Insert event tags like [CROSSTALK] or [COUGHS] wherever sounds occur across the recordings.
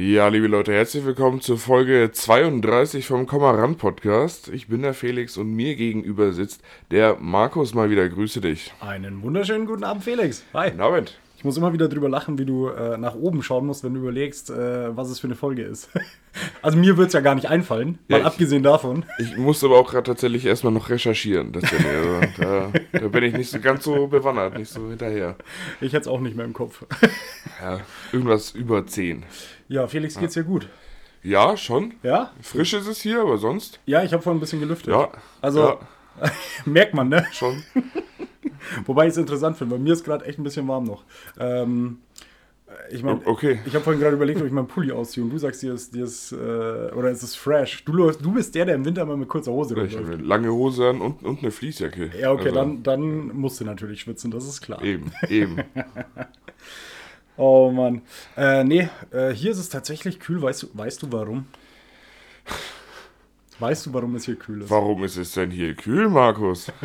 Ja, liebe Leute, herzlich willkommen zur Folge 32 vom Kommaran Podcast. Ich bin der Felix und mir gegenüber sitzt der Markus mal wieder. Grüße dich. Einen wunderschönen guten Abend, Felix. Hi. Guten Abend. Ich muss immer wieder drüber lachen, wie du äh, nach oben schauen musst, wenn du überlegst, äh, was es für eine Folge ist. [LAUGHS] also mir wird es ja gar nicht einfallen, mal ja, abgesehen davon. Ich muss aber auch gerade tatsächlich erstmal noch recherchieren. Das also, [LAUGHS] da, da, bin ich nicht so ganz so bewandert, nicht so hinterher. Ich hätte es auch nicht mehr im Kopf. [LAUGHS] ja, irgendwas über 10. Ja, Felix, geht's dir gut? Ja, schon. Ja? Frisch ist es hier, aber sonst? Ja, ich habe vorhin ein bisschen gelüftet. Ja. Also, ja. merkt man, ne? Schon. [LAUGHS] Wobei ich es interessant finde, bei mir ist gerade echt ein bisschen warm noch. Ähm, ich meine, okay. ich habe vorhin gerade überlegt, ob ich meinen Pulli ausziehe und du sagst, dir ist, dir ist äh, oder ist es fresh. Du, du bist der, der im Winter immer mit kurzer Hose Ich habe eine lange Hose an und, und eine Fließjacke. Ja, okay, also. dann, dann musst du natürlich schwitzen, das ist klar. Eben, eben. [LAUGHS] oh Mann. Äh, nee, äh, hier ist es tatsächlich kühl. Weißt du, weißt du warum? Weißt du, warum es hier kühl ist? Warum ist es denn hier kühl, Markus? [LAUGHS]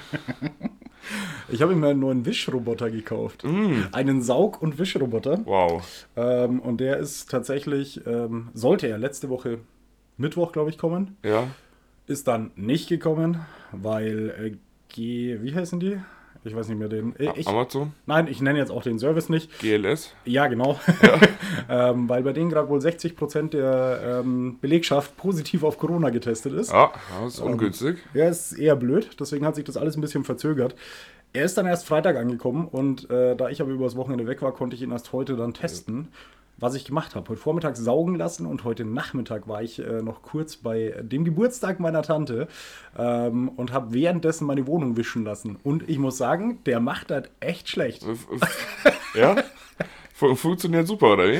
Ich habe mir einen neuen Wischroboter gekauft. Mm. Einen Saug- und Wischroboter. Wow. Ähm, und der ist tatsächlich, ähm, sollte er letzte Woche Mittwoch, glaube ich, kommen. Ja. Ist dann nicht gekommen, weil äh, G, wie heißen die? Ich weiß nicht mehr den. Äh, ich, Amazon? Nein, ich nenne jetzt auch den Service nicht. GLS? Ja, genau. Ja. [LAUGHS] ähm, weil bei denen gerade wohl 60% der ähm, Belegschaft positiv auf Corona getestet ist. Ja, das ist ungünstig. Ähm, ja, ist eher blöd. Deswegen hat sich das alles ein bisschen verzögert. Er ist dann erst Freitag angekommen und äh, da ich aber übers Wochenende weg war, konnte ich ihn erst heute dann testen. Was ich gemacht habe. Heute Vormittag saugen lassen und heute Nachmittag war ich äh, noch kurz bei dem Geburtstag meiner Tante ähm, und habe währenddessen meine Wohnung wischen lassen. Und ich muss sagen, der macht das echt schlecht. ja? Funktioniert super, oder wie?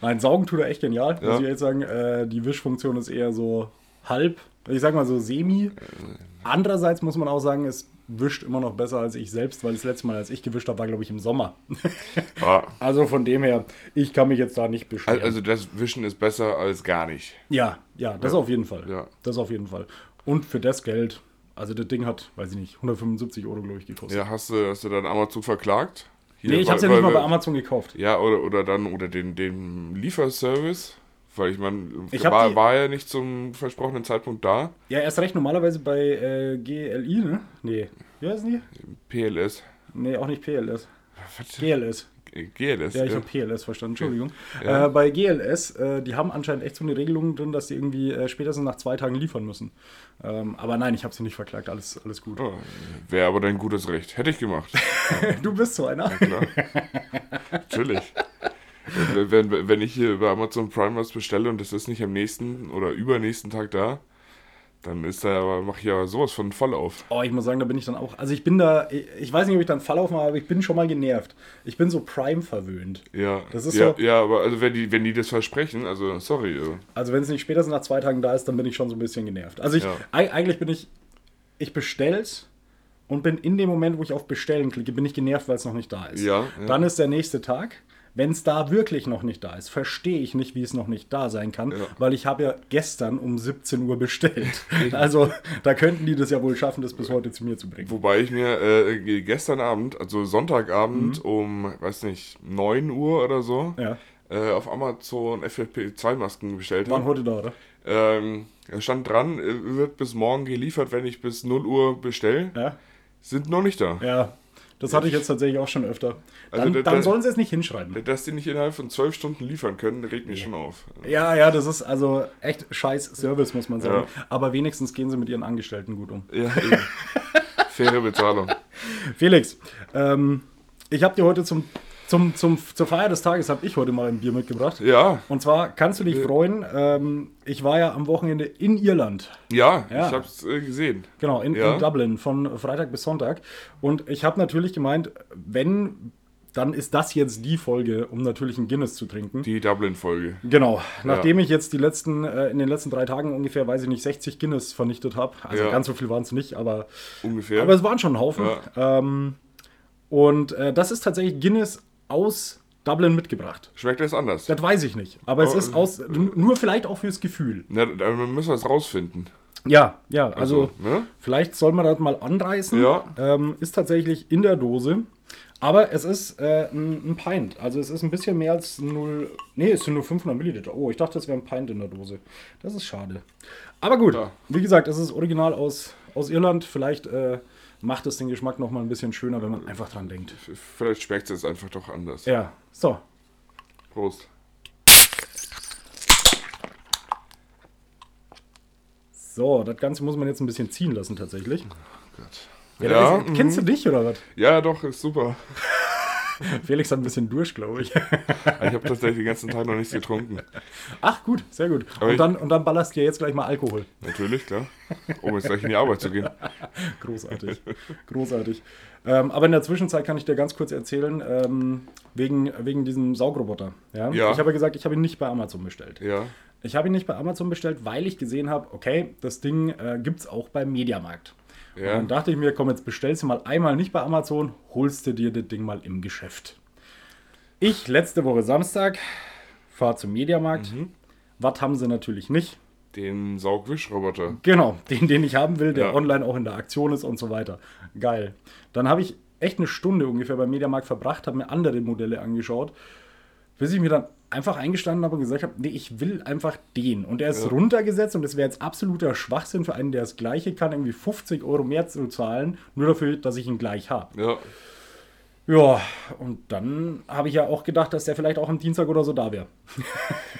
Nein, saugen tut er echt genial, ja. muss ich jetzt sagen. Äh, die Wischfunktion ist eher so halb, ich sag mal so semi. Andererseits muss man auch sagen, es wischt immer noch besser als ich selbst, weil das letzte Mal, als ich gewischt habe, war, glaube ich, im Sommer. Ah. [LAUGHS] Also von dem her, ich kann mich jetzt da nicht beschweren. Also das Wischen ist besser als gar nicht. Ja, ja, das ja. auf jeden Fall. Ja. Das auf jeden Fall. Und für das Geld, also das Ding hat, weiß ich nicht, 175 Euro, glaube ich, gekostet. Ja, hast du, hast du dann Amazon verklagt? Hier, nee, ich habe es ja nicht mal bei Amazon gekauft. Ja, oder, oder dann, oder den, den Lieferservice. Weil ich meine, war, war ja nicht zum versprochenen Zeitpunkt da. Ja, erst recht normalerweise bei äh, GLI, ne? Nee. Wie heißen die? PLS. Nee, auch nicht PLS. Was? GLS. GLS. Ja, ich ja. habe PLS verstanden, Entschuldigung. Ja. Äh, bei GLS, äh, die haben anscheinend echt so eine Regelung drin, dass die irgendwie äh, spätestens nach zwei Tagen liefern müssen. Ähm, aber nein, ich habe sie nicht verklagt, alles, alles gut. Oh, Wäre aber dein gutes Recht. Hätte ich gemacht. [LAUGHS] du bist so einer. Ja, klar. Natürlich wenn, wenn ich hier über Amazon Prime was bestelle und das ist nicht am nächsten oder übernächsten Tag da, dann ist da aber mache ich ja sowas von voll auf. Oh, ich muss sagen, da bin ich dann auch. Also ich bin da, ich weiß nicht, ob ich dann voll aufmache, aber ich bin schon mal genervt. Ich bin so Prime verwöhnt. Ja. Das ist ja, so, ja, aber also wenn die, wenn die das versprechen, also sorry. Also, also wenn es nicht spätestens nach zwei Tagen da ist, dann bin ich schon so ein bisschen genervt. Also ich, ja. eigentlich bin ich, ich bestell's und bin in dem Moment, wo ich auf Bestellen klicke, bin ich genervt, weil es noch nicht da ist. Ja, ja. Dann ist der nächste Tag wenn es da wirklich noch nicht da ist, verstehe ich nicht, wie es noch nicht da sein kann, ja. weil ich habe ja gestern um 17 Uhr bestellt. also da könnten die das ja wohl schaffen, das bis heute zu mir zu bringen. Wobei ich mir äh, gestern Abend, also Sonntagabend mhm. um, weiß nicht, 9 Uhr oder so, ja. äh, auf Amazon FFP2-Masken bestellt habe. Waren heute da, oder? Ähm, stand dran, äh, wird bis morgen geliefert, wenn ich bis 0 Uhr bestelle. Ja. Sind noch nicht da. Ja, das hatte ich jetzt tatsächlich auch schon öfter. Also dann, also, dann sollen sie es nicht hinschreiben. Dass die nicht innerhalb von zwölf Stunden liefern können, regt mich ja. schon auf. Ja, ja, das ist also echt scheiß Service, muss man sagen. Ja. Aber wenigstens gehen sie mit ihren Angestellten gut um. Ja. Faire Bezahlung. [LAUGHS] Felix, ähm, ich habe dir heute zum zum, zum, zur Feier des Tages habe ich heute mal ein Bier mitgebracht. Ja. Und zwar kannst du dich ja. freuen, ähm, ich war ja am Wochenende in Irland. Ja, ja. ich habe es äh, gesehen. Genau, in, ja. in, Dublin von Freitag bis Sonntag. Und ich habe natürlich gemeint, wenn, dann ist das jetzt die Folge, um natürlich ein Guinness zu trinken. Die Dublin-Folge. Genau. Nachdem ich jetzt die letzten, äh, in den letzten drei Tagen ungefähr, weiß ich nicht, 60 Guinness vernichtet habe. Also ganz so viel waren es nicht, aber. Ungefähr. Aber es waren schon ein Haufen. Ähm, und äh, das ist tatsächlich Guinness aus Dublin mitgebracht. Schmeckt das anders? Das weiß ich nicht. Aber oh, es ist aus, nur vielleicht auch fürs Gefühl. Na, dann müssen wir es rausfinden. Ja, ja, also, also ne? vielleicht soll man das mal anreißen. Ja. Ähm, ist tatsächlich in der Dose Aber es ist äh, ein, ein Pint. Also es ist ein bisschen mehr als 0. Nee, es sind nur 500 Milliliter. Oh, ich dachte, es wäre ein Pint in der Dose. Das ist schade. Aber gut, Ja. wie gesagt, es ist original aus, aus Irland. Vielleicht äh, macht es den Geschmack noch mal ein bisschen schöner, wenn man einfach dran denkt. Vielleicht schmeckt es jetzt einfach doch anders. Ja, so. Prost. So, das Ganze muss man jetzt ein bisschen ziehen lassen tatsächlich. Gott. Ja, Ja, ist, kennst du dich oder was? ja, doch, ist super. [LAUGHS] [LAUGHS] Felix hat ein bisschen durch, glaube ich. Ich habe tatsächlich den ganzen Tag noch nichts getrunken. Ach gut, sehr gut. Aber Und dann, und dann ballerst du ja jetzt gleich mal Alkohol. Natürlich, klar. Um jetzt gleich in die Arbeit zu gehen. [LAUGHS] Großartig. Großartig. Ähm, aber in der Zwischenzeit kann ich dir ganz kurz erzählen, ähm, wegen, wegen diesem Saugroboter. Ja? Ja. Ich habe ja gesagt, ich habe ihn nicht bei Amazon bestellt. Ja. Ich habe ihn nicht bei Amazon bestellt, weil ich gesehen habe, okay, das Ding äh, gibt es auch beim Mediamarkt. Und Ja. dann dachte ich mir, komm, jetzt bestellst du mal einmal nicht bei Amazon, holst du dir das Ding mal im Geschäft. Ich letzte Woche Samstag fahre zum Mediamarkt. Mhm. Was haben sie natürlich nicht? Den Saugwischroboter. Genau, [LAUGHS] den, den ich haben will, der Ja. online auch in der Aktion ist und so weiter. Geil. Dann habe ich echt eine Stunde ungefähr beim Mediamarkt verbracht, habe mir andere Modelle angeschaut, bis ich mir dann einfach eingestanden habe und gesagt habe, nee, ich will einfach den. Und der ist Ja. runtergesetzt und es wäre jetzt absoluter Schwachsinn für einen, der das Gleiche kann, irgendwie 50 Euro mehr zu zahlen, nur dafür, dass ich ihn gleich habe. Ja. Ja, und dann habe ich ja auch gedacht, dass der vielleicht auch am Dienstag oder so da wäre. [LAUGHS]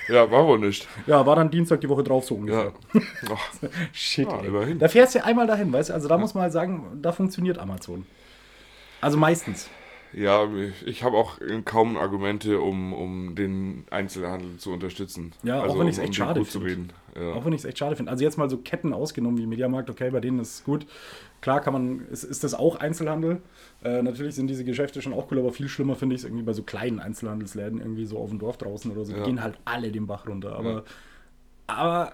Ja, war wohl nicht. Ja, war dann Dienstag die Woche drauf so ungefähr. Ja. [LAUGHS] Ach, [LAUGHS] Shit, Ja, ey. immerhin. Da fährst du einmal dahin, weißt du? Also da muss man halt sagen, da funktioniert Amazon. Also meistens. Ja, ich habe auch kaum Argumente, um, um den Einzelhandel zu unterstützen. Ja, auch also, wenn ich's um, echt um schade gut zu find. reden. Ja. Auch wenn ich es echt schade finde. Also jetzt mal so Ketten ausgenommen wie Mediamarkt, okay, bei denen ist es gut. Klar kann man, ist, ist das auch Einzelhandel. Äh, natürlich sind diese Geschäfte schon auch cool, aber viel schlimmer finde ich es irgendwie bei so kleinen Einzelhandelsläden, irgendwie so auf dem Dorf draußen oder so. Die Ja. gehen halt alle den Bach runter. Aber, aber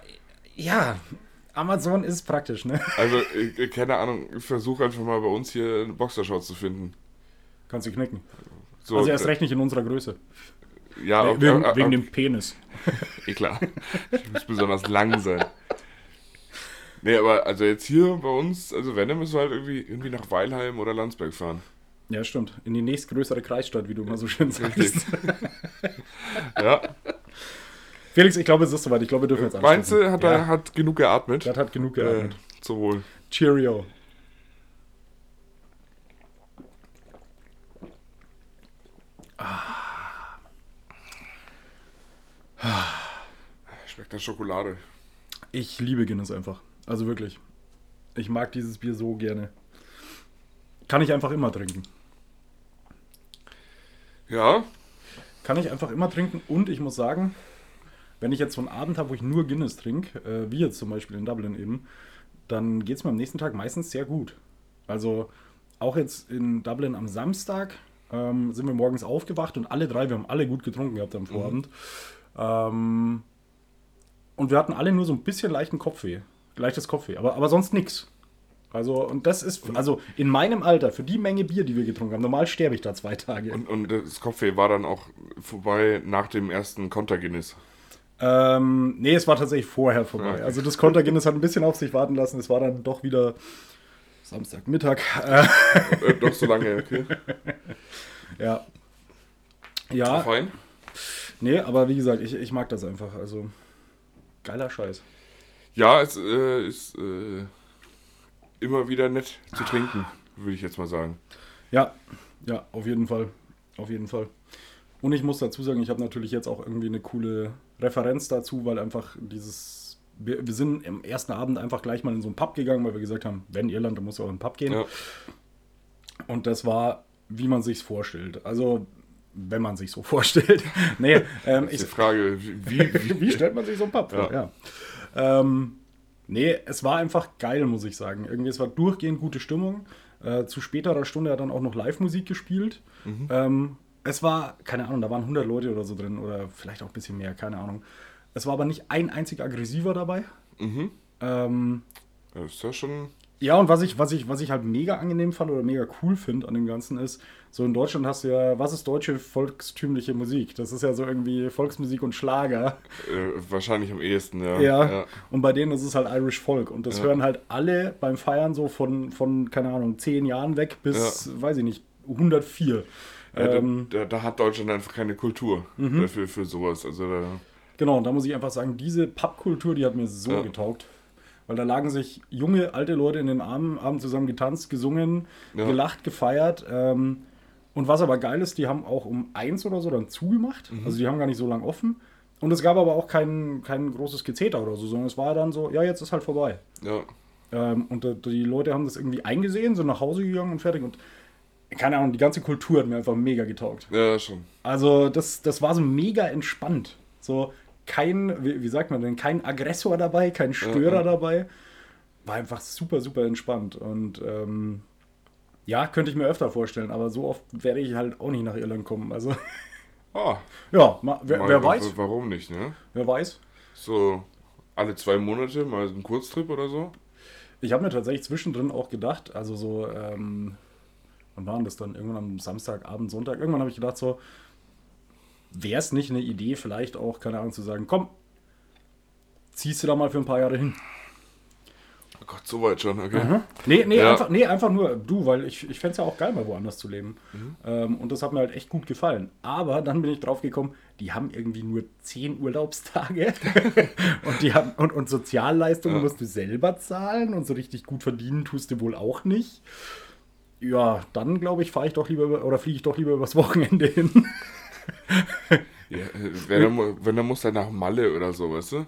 ja, Amazon ist praktisch, ne? Also, ich, keine Ahnung, ich versuche einfach mal bei uns hier einen Boxershorts zu finden. Kannst du knicken. So, Also erst äh, recht nicht in unserer Größe. Ja, okay, wegen, äh, wegen äh, dem Penis. [LAUGHS] Eh klar. Ich muss besonders lang sein. Nee, aber also jetzt hier bei uns, also wenn, dann müssen wir halt irgendwie, irgendwie nach Weilheim oder Landsberg fahren. Ja, stimmt. In die nächstgrößere Kreisstadt, wie du immer so [LAUGHS] schön sagst. Ja. Felix, ich glaube, es ist soweit. Ich glaube, wir dürfen jetzt Meinst du, hat, ja, hat genug geatmet? Das hat genug äh, geatmet. zum Wohl. Cheerio. Schmeckt nach Schokolade. Ich liebe Guinness einfach. Also wirklich. Ich mag dieses Bier so gerne. Kann ich einfach immer trinken. Ja, Kann ich einfach immer trinken und ich muss sagen, wenn ich jetzt so einen Abend habe, wo ich nur Guinness trinke, äh, wie jetzt zum Beispiel in Dublin eben, dann geht es mir am nächsten Tag meistens sehr gut. Also auch jetzt in Dublin am Samstag ähm, sind wir morgens aufgewacht und alle drei, wir haben alle gut getrunken gehabt am Vorabend. Ähm, und wir hatten alle nur so ein bisschen leichten Kopfweh. Leichtes Kopfweh, aber, aber sonst nichts. Also, und das ist, also in meinem Alter, für die Menge Bier, die wir getrunken haben, normal sterbe ich da zwei Tage. und, und das Kopfweh war dann auch vorbei nach dem ersten Konter Guinness. Ähm, nee, es war tatsächlich vorher vorbei. Okay. Also das Konter Guinness hat ein bisschen auf sich warten lassen. Es war dann doch wieder Samstagmittag. Äh, doch so lange, okay. [LAUGHS] ja. Ja, Fein. Nee, aber wie gesagt, ich, ich mag das einfach. Also geiler Scheiß. Ja, es äh, ist äh, immer wieder nett zu trinken, würde ich jetzt mal sagen. Ja, ja, auf jeden Fall. Auf jeden Fall. Und ich muss dazu sagen, ich habe natürlich jetzt auch irgendwie eine coole Referenz dazu, weil einfach dieses. Wir, wir sind im ersten Abend einfach gleich mal in so einen Pub gegangen, weil wir gesagt haben, wenn Irland, dann muss auch in einen Pub gehen. Ja. Und das war, wie man sich's vorstellt. Also, wenn man sich so [LAUGHS] vorstellt. nee, ähm, Ist ich, die Frage, wie, [LAUGHS] wie, wie stellt man sich so einen Pub vor? Ja. Ähm, nee, es war einfach geil, muss ich sagen. Irgendwie, es war durchgehend gute Stimmung. Äh, zu späterer Stunde hat dann auch noch Live-Musik gespielt. Ähm, es war, keine Ahnung, da waren 100 Leute oder so drin oder vielleicht auch ein bisschen mehr, keine Ahnung. Es war aber nicht ein einzig aggressiver dabei. Mhm. Ähm, Das ist ja schon. Ja, und was ich, was ich, was ich halt mega angenehm fand oder mega cool finde an dem Ganzen ist, so in Deutschland hast du ja, was ist deutsche volkstümliche Musik? Das ist ja so irgendwie Volksmusik und Schlager. Äh, wahrscheinlich am ehesten, ja. Ja. Und bei denen ist es halt Irish Folk. Und das Ja. hören halt alle beim Feiern so von, von, keine Ahnung, zehn Jahren weg bis, weiß ich nicht, 104. Ja, ähm, da, da, da, hat Deutschland einfach keine Kultur Mhm. dafür für sowas. Also da, Genau, und da muss ich einfach sagen, diese Pappkultur, die hat mir so Ja. getaugt. Weil da lagen sich junge, alte Leute in den Armen, haben zusammen getanzt, gesungen, Ja. gelacht, gefeiert. Ähm, und was aber geil ist, die haben auch um eins oder so dann zugemacht. Mhm. Also die haben gar nicht so lang offen. Und es gab aber auch kein, kein großes Gezeter oder so, sondern es war dann so, ja, jetzt ist halt vorbei. ja. Ähm, und die Leute haben das irgendwie eingesehen, sind nach Hause gegangen und fertig. Und keine Ahnung, die ganze Kultur hat mir einfach mega getaugt. ja, schon. Also das, das war so mega entspannt. So kein, wie, wie sagt man denn, kein Aggressor dabei, kein Störer ja. dabei. War einfach super, super entspannt. Und ähm, ja, könnte ich mir öfter vorstellen, aber so oft werde ich halt auch nicht nach Irland kommen. Also [LAUGHS] Ah, ja, ma, wer, mal- wer weiß, Warum nicht, ne? wer weiß. So alle zwei Monate mal so ein Kurztrip oder so. Ich habe mir tatsächlich zwischendrin auch gedacht, also so, ähm, wann war denn das dann? Irgendwann am Samstagabend, Sonntag. Irgendwann habe ich gedacht, so, wäre es nicht eine Idee, vielleicht auch, keine Ahnung, zu sagen, komm, ziehst du da mal für ein paar Jahre hin. Oh Gott, so weit schon, okay. Nee, nee, Ja. einfach, nee, einfach nur du, weil ich, ich fände es ja auch geil, mal woanders zu leben. Mhm. Ähm, und das hat mir halt echt gut gefallen. Aber dann bin ich drauf gekommen, die haben irgendwie nur 10 Urlaubstage [LAUGHS] und, die haben, und, und Sozialleistungen Ja. musst du selber zahlen und so richtig gut verdienen tust du wohl auch nicht. Ja, dann glaube ich, fahre ich doch lieber über, oder fliege ich doch lieber übers Wochenende hin. [LAUGHS] Ja, äh, wenn, er, wenn er muss dann nach Malle oder so, weißt du?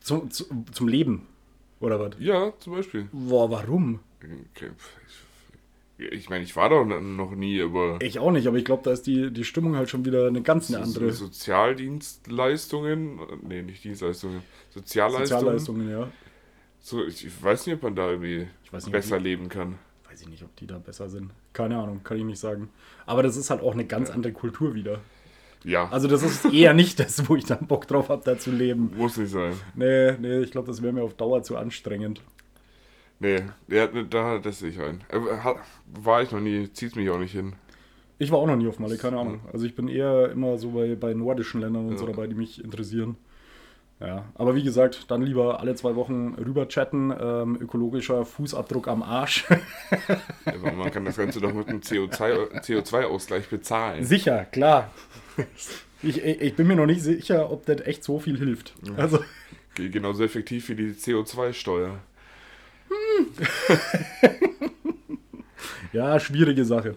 zum, zu, zum Leben. Oder was? Ja, zum Beispiel. Boah, warum? Okay, Ich, meine, ich war doch noch nie, aber Ich auch nicht, aber ich glaube, da ist die, die Stimmung halt schon wieder eine ganz eine andere. So- Sozialdienstleistungen, nee, nicht Dienstleistungen, Sozialleistungen. Sozialleistungen, ja. So, ich, ich weiß nicht, ob man da irgendwie nicht, besser leben kann. Weiß ich nicht, ob die da besser sind. Keine Ahnung, kann ich nicht sagen. Aber das ist halt auch eine ganz andere Kultur wieder. Ja, Also das ist eher nicht das, wo ich dann Bock drauf habe, da zu leben. muss nicht sein. Nee, nee, ich glaube, das wäre mir auf Dauer zu anstrengend. Nee, der, da, das sehe ich ein. Ha- War ich noch nie, zieht mich auch nicht hin. Ich war auch noch nie auf Malle, keine Ahnung. Also ich bin eher immer so bei, bei nordischen Ländern und so Ja. dabei, die mich interessieren. Ja, aber wie gesagt, dann lieber alle zwei Wochen rüber chatten, ähm, ökologischer Fußabdruck am Arsch. Aber man kann das Ganze doch mit einem CO2 CO2-Ausgleich bezahlen. Sicher, klar. Ich, ich bin mir noch nicht sicher, ob das echt so viel hilft. Also, Ge- Genauso effektiv wie die CO2-Steuer. [LAUGHS] ja, schwierige Sache.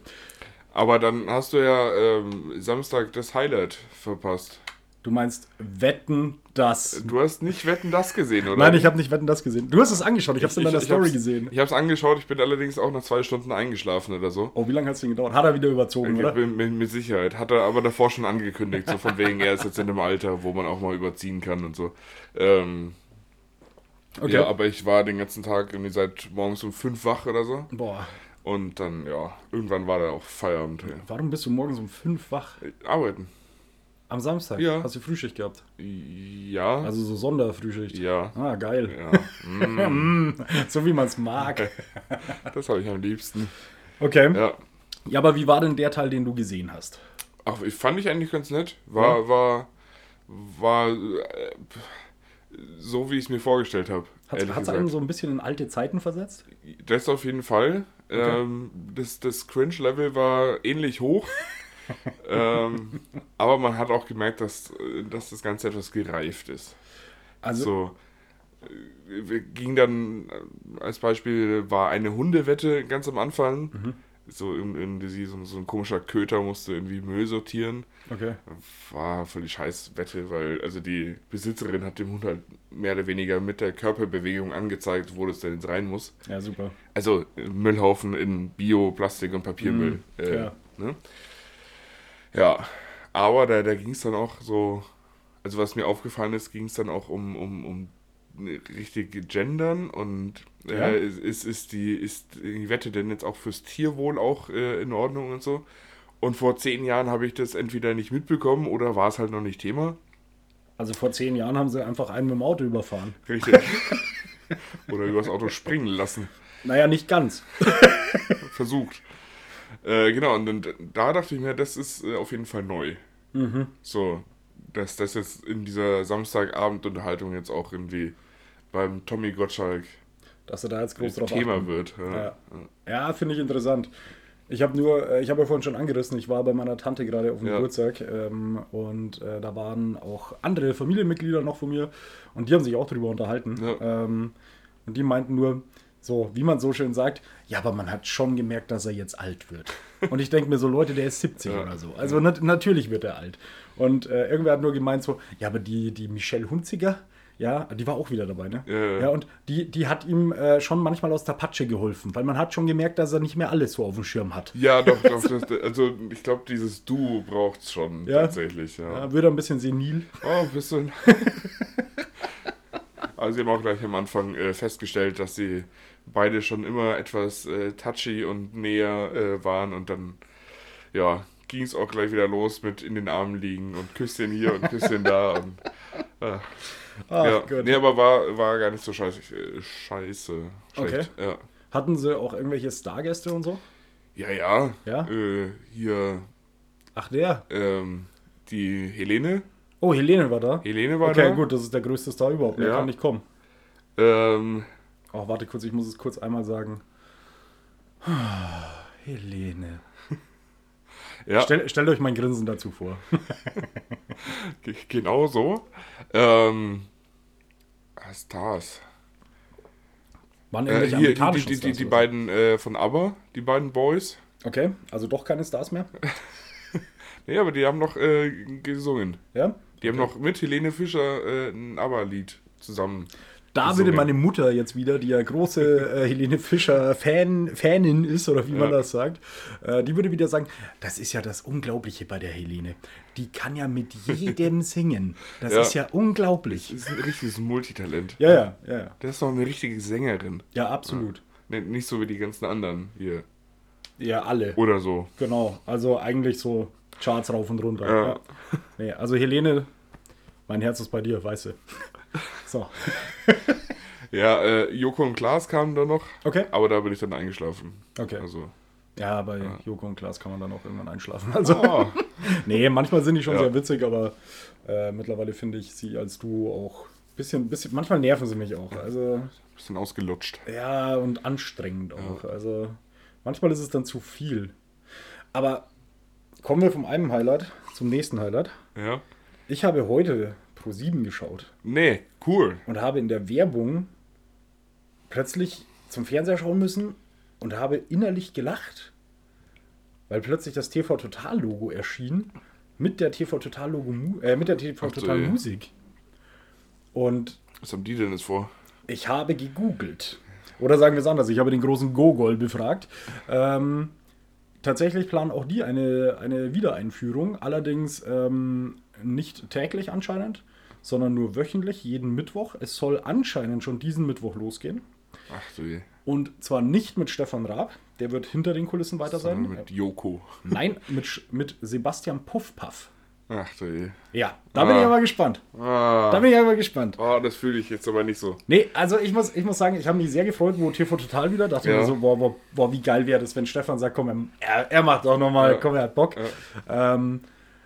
Aber dann hast du ja ähm, Samstag das Highlight verpasst. Du meinst Wetten, das. Du hast nicht Wetten das gesehen, oder? Nein, ich habe nicht Wetten, das gesehen. Du hast es angeschaut, ich habe es in deiner Story hab's- gesehen. Ich habe es angeschaut, ich bin allerdings auch nach zwei Stunden eingeschlafen oder so. Oh, wie lange hat es denn gedauert? Hat er wieder überzogen, Ich oder? bin, bin mit Sicherheit. Hat er aber davor schon angekündigt, so von wegen, er ist jetzt in einem Alter, wo man auch mal überziehen kann und so. Ähm, Okay. Ja, aber ich war den ganzen Tag irgendwie seit morgens um fünf wach oder so. Boah, Und dann, ja, irgendwann war da auch Feierabend. Ja. warum bist du morgens um fünf wach? Arbeiten. Am Samstag? Ja. Hast du Frühschicht gehabt? Ja. Also so Sonderfrühschicht? ja. Ah, geil. Ja. [LAUGHS] Mm, So wie man es mag. [LAUGHS] das habe ich am liebsten. Okay. Ja. Ja. aber wie war denn der Teil, den du gesehen hast? Ach, ich fand ich eigentlich ganz nett. War, war, war äh, so, wie ich es mir vorgestellt habe. Hat es einem so ein bisschen in alte Zeiten versetzt? Das auf jeden Fall. Ähm, das das Cringe-Level war ähnlich hoch. [LAUGHS] ähm, aber man hat auch gemerkt, dass, äh, dass das Ganze etwas gereift ist. Also, So äh, ging dann äh, als Beispiel war eine Hundewette ganz am Anfang. Mhm. So, in, in, so, so ein komischer Köter musste irgendwie Müll sortieren. okay. War voll die scheiß Wette, weil also die Besitzerin hat dem Hund halt mehr oder weniger mit der Körperbewegung angezeigt, wo das denn jetzt rein muss. Ja, super. Also Müllhaufen in Bio, Plastik und Papiermüll. Mm, äh, ja. ne? Ja, aber da, da ging es dann auch so, also was mir aufgefallen ist, ging es dann auch um, um, um richtig Gendern und äh, ist, ist, ist, die, ist die Wette denn jetzt auch fürs Tierwohl auch äh, in Ordnung und so. Und vor zehn Jahren habe ich das entweder nicht mitbekommen oder war es halt noch nicht Thema. Also vor zehn Jahren haben sie einfach einen mit dem Auto überfahren. Richtig. [LAUGHS] oder übers Auto springen lassen. Naja, nicht ganz. versucht. Äh, genau, und, dann da dachte ich mir, das ist äh, auf jeden Fall neu. Mhm. So, dass das jetzt in dieser Samstagabendunterhaltung jetzt auch irgendwie beim Tommy Gottschalk Dass sie da jetzt groß drauf Thema achten. wird. Ja. Ja. Ja, finde ich interessant. Ich habe nur, äh, ich habe ja vorhin schon angerissen, ich war bei meiner Tante gerade auf dem Ja. Geburtstag ähm, und äh, da waren auch andere Familienmitglieder noch von mir und die haben sich auch darüber unterhalten. Ja. Ähm, und die meinten nur, so wie man so schön sagt, ja, aber man hat schon gemerkt, dass er jetzt alt wird. Und ich denke mir so, Leute, der ist 70 Ja. oder so. Also nat natürlich wird er alt. Und äh, irgendwer hat nur gemeint so, ja, aber die, die Michelle Hunziger, ja, die war auch wieder dabei, ne? Ja, ja. und die, die hat ihm äh, schon manchmal aus der Patsche geholfen, weil man hat schon gemerkt, dass er nicht mehr alles so auf dem Schirm hat. Ja, doch, [LAUGHS] doch. Also ich glaube, dieses Du braucht's schon Ja. tatsächlich. Ja. Ja, wird er ein bisschen senil. Oh, ein bisschen. [LAUGHS] also sie haben auch gleich am Anfang äh, festgestellt, dass sie beide schon immer etwas äh, touchy und näher äh, waren und dann, ja, ging es auch gleich wieder los mit in den Armen liegen und Küsschen hier und Küsschen da und äh, [LAUGHS] Ach ja. Gott. Nee, aber war, war gar nicht so scheiße. Äh, scheiße. Schlecht. Ja. Hatten sie auch irgendwelche Stargäste und so? Ja, ja. Ja? Äh, hier Ach, der. ähm, die Helene. Oh, Helene war da. Helene war Okay, da. gut, das ist der größte Star überhaupt. Der Ja. kann nicht kommen. Ähm, Oh, warte kurz, ich muss es kurz einmal sagen. [SIGHS] Helene. ja. Stell, stellt euch mein Grinsen dazu vor. [LAUGHS] Ge- Genau so. Ähm, Stars. Waren Äh, hier, die, die, die, die, beiden äh, von ABBA, die beiden Boys. Okay, also doch keine Stars mehr? [LAUGHS] Nee, aber die haben noch äh, gesungen. Ja? Die haben noch mit Helene Fischer äh, ein ABBA-Lied zusammen. Da gesungen. würde meine Mutter jetzt wieder, die ja große äh, Helene Fischer Fan, ist, oder wie man Ja. das sagt, äh, die würde wieder sagen, das ist ja das Unglaubliche bei der Helene. Die kann ja mit jedem [LAUGHS] singen. Das Ja. ist ja unglaublich. Das ist ein richtiges Multitalent. Ja, ja, ja, ja. Das ist doch eine richtige Sängerin. Ja, absolut. Nicht so wie die ganzen anderen hier. Ja, alle. Oder so. Genau. Also eigentlich so Charts rauf und runter. Ja. Ja. Nee, also Helene, mein Herz ist bei dir, weißt du. So. [LAUGHS] Ja, äh, Joko und Klaas kamen da noch. Okay. Aber da bin ich dann eingeschlafen. Okay. Also. Ja, bei Joko und Klaas kann man dann auch irgendwann einschlafen. Also, Oh, [LAUGHS] nee, manchmal sind die schon Ja. sehr witzig, aber äh, mittlerweile finde ich sie als Duo auch bisschen, bisschen, manchmal nerven sie mich auch. Also, bisschen ausgelutscht. ja, und anstrengend auch. Also, manchmal ist es dann zu viel. Aber kommen wir vom einem Highlight zum nächsten Highlight. Ja. Ich habe heute Pro 7 geschaut Nee, cool. und habe in der Werbung plötzlich zum Fernseher schauen müssen und habe innerlich gelacht, weil plötzlich das TV Total Logo erschien mit der TV Total Logo äh, mit der TV Ach so, Total ja. Musik. Und Was haben die denn jetzt vor? ich habe gegoogelt. Oder sagen wir es anders, ich habe den großen Gogol befragt. Ähm, tatsächlich planen auch die eine, eine Wiedereinführung, allerdings ähm, nicht täglich anscheinend, sondern nur wöchentlich, jeden Mittwoch. Es soll anscheinend schon diesen Mittwoch losgehen. Ach du je. Und zwar nicht mit Stefan Raab, der wird hinter den Kulissen weiter sein. Sondern mit Joko. Nein, mit, mit Sebastian Puffpaff. Ach du je. Ja, da bin ich Ah. aber gespannt. Da Ah, bin ich aber gespannt. oh, das fühle ich jetzt aber nicht so. Nee, also ich muss, ich muss sagen, ich habe mich sehr gefreut, wo TV Total wieder. Dachte Ja. mir so, boah, boah, boah, wie geil wäre das, wenn Stefan sagt, komm, er, er macht auch nochmal, Ja. komm, er hat Bock. Ähm,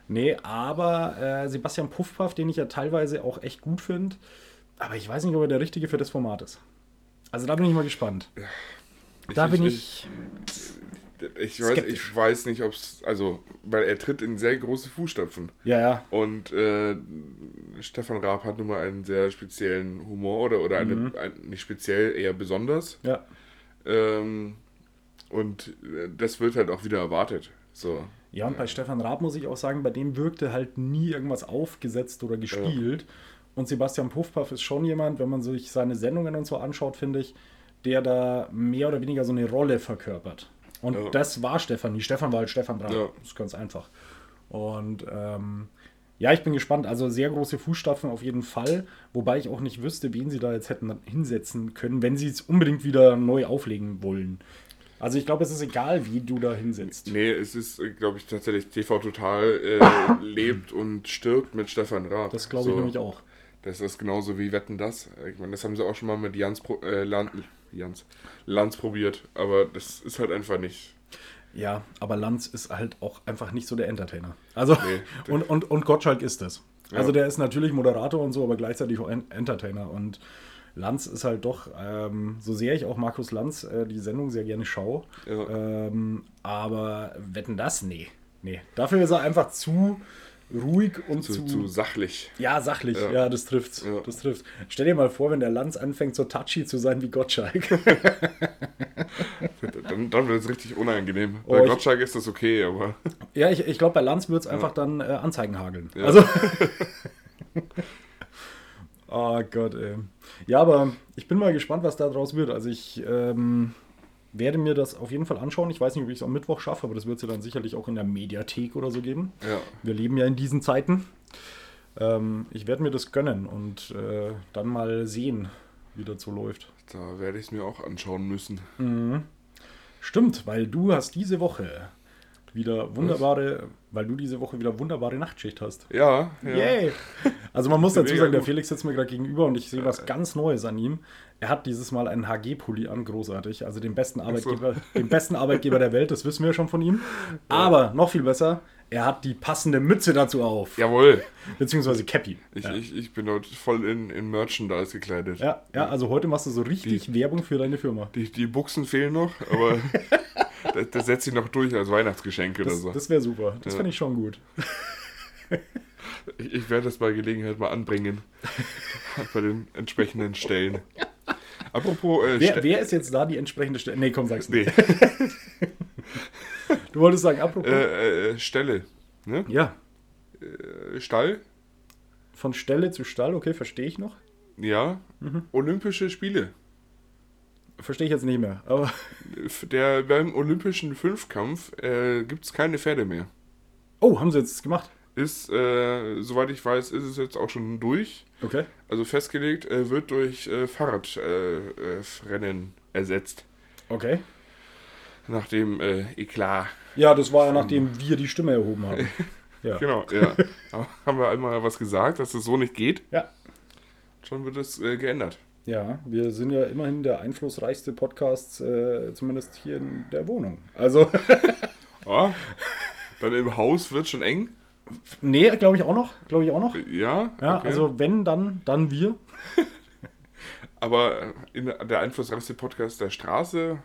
nee, aber äh, Sebastian Puffpaff, den ich ja teilweise auch echt gut finde, aber ich weiß nicht, ob er der Richtige für das Format ist. Also da bin ich mal gespannt. Da bin ich. Ich weiß, skeptisch. ich weiß nicht, ob es. Also, weil er tritt in sehr große Fußstapfen. Ja, ja. Und äh, Stefan Raab hat nun mal einen sehr speziellen Humor oder, oder eine, Mhm. ein, nicht speziell, eher besonders. Ja. Ähm, und äh, das wird halt auch wieder erwartet. So. Ja, und bei Stefan Raab muss ich auch sagen, bei dem wirkte halt nie irgendwas aufgesetzt oder gespielt. Und Sebastian Puffpaff ist schon jemand, wenn man sich seine Sendungen und so anschaut, finde ich, der da mehr oder weniger so eine Rolle verkörpert. Und Ja. das war Stefan nie. Stefan war halt Stefan Raab. Ja. Das ist ganz einfach. Und ähm, ja, ich bin gespannt. Also sehr große Fußstapfen auf jeden Fall. Wobei ich auch nicht wüsste, wen sie da jetzt hätten hinsetzen können, wenn sie es unbedingt wieder neu auflegen wollen. Also ich glaube, es ist egal, wie du da hinsetzt. Nee, es ist, glaube ich, tatsächlich TV Total äh, [COUGHS] lebt und stirbt mit Stefan Raab. Das glaube ich So. nämlich auch. Das ist genauso wie Wetten das. Ich meine, das haben sie auch schon mal mit Jans, Pro- äh, Lan, Jans Lanz probiert, aber das ist halt einfach nicht. Ja, aber Lanz ist halt auch einfach nicht so der Entertainer. Also, Nee. [LAUGHS] und, und, und Gottschalk ist es. Ja. Also, der ist natürlich Moderator und so, aber gleichzeitig auch En- Entertainer. Und Lanz ist halt doch, ähm, so sehr ich auch Markus Lanz äh, die Sendung sehr gerne schaue, Ja. ähm, aber wetten das? Nee. Nee. Dafür ist er einfach zu ruhig und zu, Zu, zu sachlich. ja, sachlich, ja, Ja. das trifft's. Ja. Das trifft. Stell dir mal vor, wenn der Lanz anfängt, so touchy zu sein wie Gottschalk. [LAUGHS] [LAUGHS] Dann, dann wird es richtig unangenehm. Oh, Bei ich- Gottschalk ist das okay, aber [LAUGHS] ja, ich, ich glaube, bei Lanz wird es einfach dann äh, Anzeigen hageln. Ja. Also. oh Gott, ey. Ja, aber ich bin mal gespannt, was da draus wird. Also ich ähm, werde mir das auf jeden Fall anschauen. Ich weiß nicht, ob ich es am Mittwoch schaffe, aber das wird es ja dann sicherlich auch in der Mediathek oder so geben. ja. Wir leben ja in diesen Zeiten. Ähm, ich werde mir das gönnen und äh, dann mal sehen, wie das so läuft. Da werde ich es mir auch anschauen müssen. Stimmt, weil du hast diese Woche wieder wunderbare, weil du diese Woche wieder wunderbare Nachtschicht hast. Ja, ja. Yay! Also man [LAUGHS] muss dazu sagen, der. Felix sitzt mir gerade gegenüber und ich sehe was ganz Neues an ihm. Er hat dieses Mal einen HG-Pulli an, großartig. Also den besten Arbeitgeber, den besten Arbeitgeber der Welt, das wissen wir schon von ihm. Aber noch viel besser, er hat die passende Mütze dazu auf. Jawohl. Beziehungsweise Cappy. Ich, ja. ich, ich bin dort voll in, in Merchandise gekleidet. Ja, ja, also heute machst du so richtig Werbung für deine Firma. Die, die Buchsen fehlen noch, aber [LAUGHS] das, das setze ich noch durch als Weihnachtsgeschenk oder Das, so. das wäre super. Das Ja. fände ich schon gut. Ich, ich werde das bei Gelegenheit mal anbringen. bei den entsprechenden Stellen. Apropos, äh, Wer, Ste- wer ist jetzt da die entsprechende Stelle? Nee, komm, sag's nicht. nee, [LAUGHS] Du wolltest sagen, apropos. äh, äh, Stelle. Ne? ja, Äh, Stall? von Stelle zu Stall, okay, verstehe ich noch. Ja. Mhm. Olympische Spiele. Verstehe ich jetzt nicht mehr. Aber Der, beim olympischen Fünfkampf äh, gibt es keine Pferde mehr. Oh, haben sie jetzt gemacht? Ist, äh, soweit ich weiß, ist es jetzt auch schon durch. Okay. Also festgelegt, äh, wird durch äh, Fahrradrennen äh, Rennen ersetzt. Okay. Nach dem äh, Eklat. Ja, das war ja nachdem wir die Stimme erhoben haben. [LAUGHS] Ja. Genau, ja. [LAUGHS] Haben wir einmal was gesagt, dass es so nicht geht. Ja. Schon wird es äh, geändert. Ja, wir sind ja immerhin der einflussreichste Podcast, äh, zumindest hier in der Wohnung. Also, [LAUGHS] Ja. Dann im Haus wird schon eng. nee, glaube ich auch noch. Glaube ich auch noch. Ja, Ja, okay. also wenn, dann, dann wir. [LAUGHS] Aber in der einflussreichste Podcast der Straße,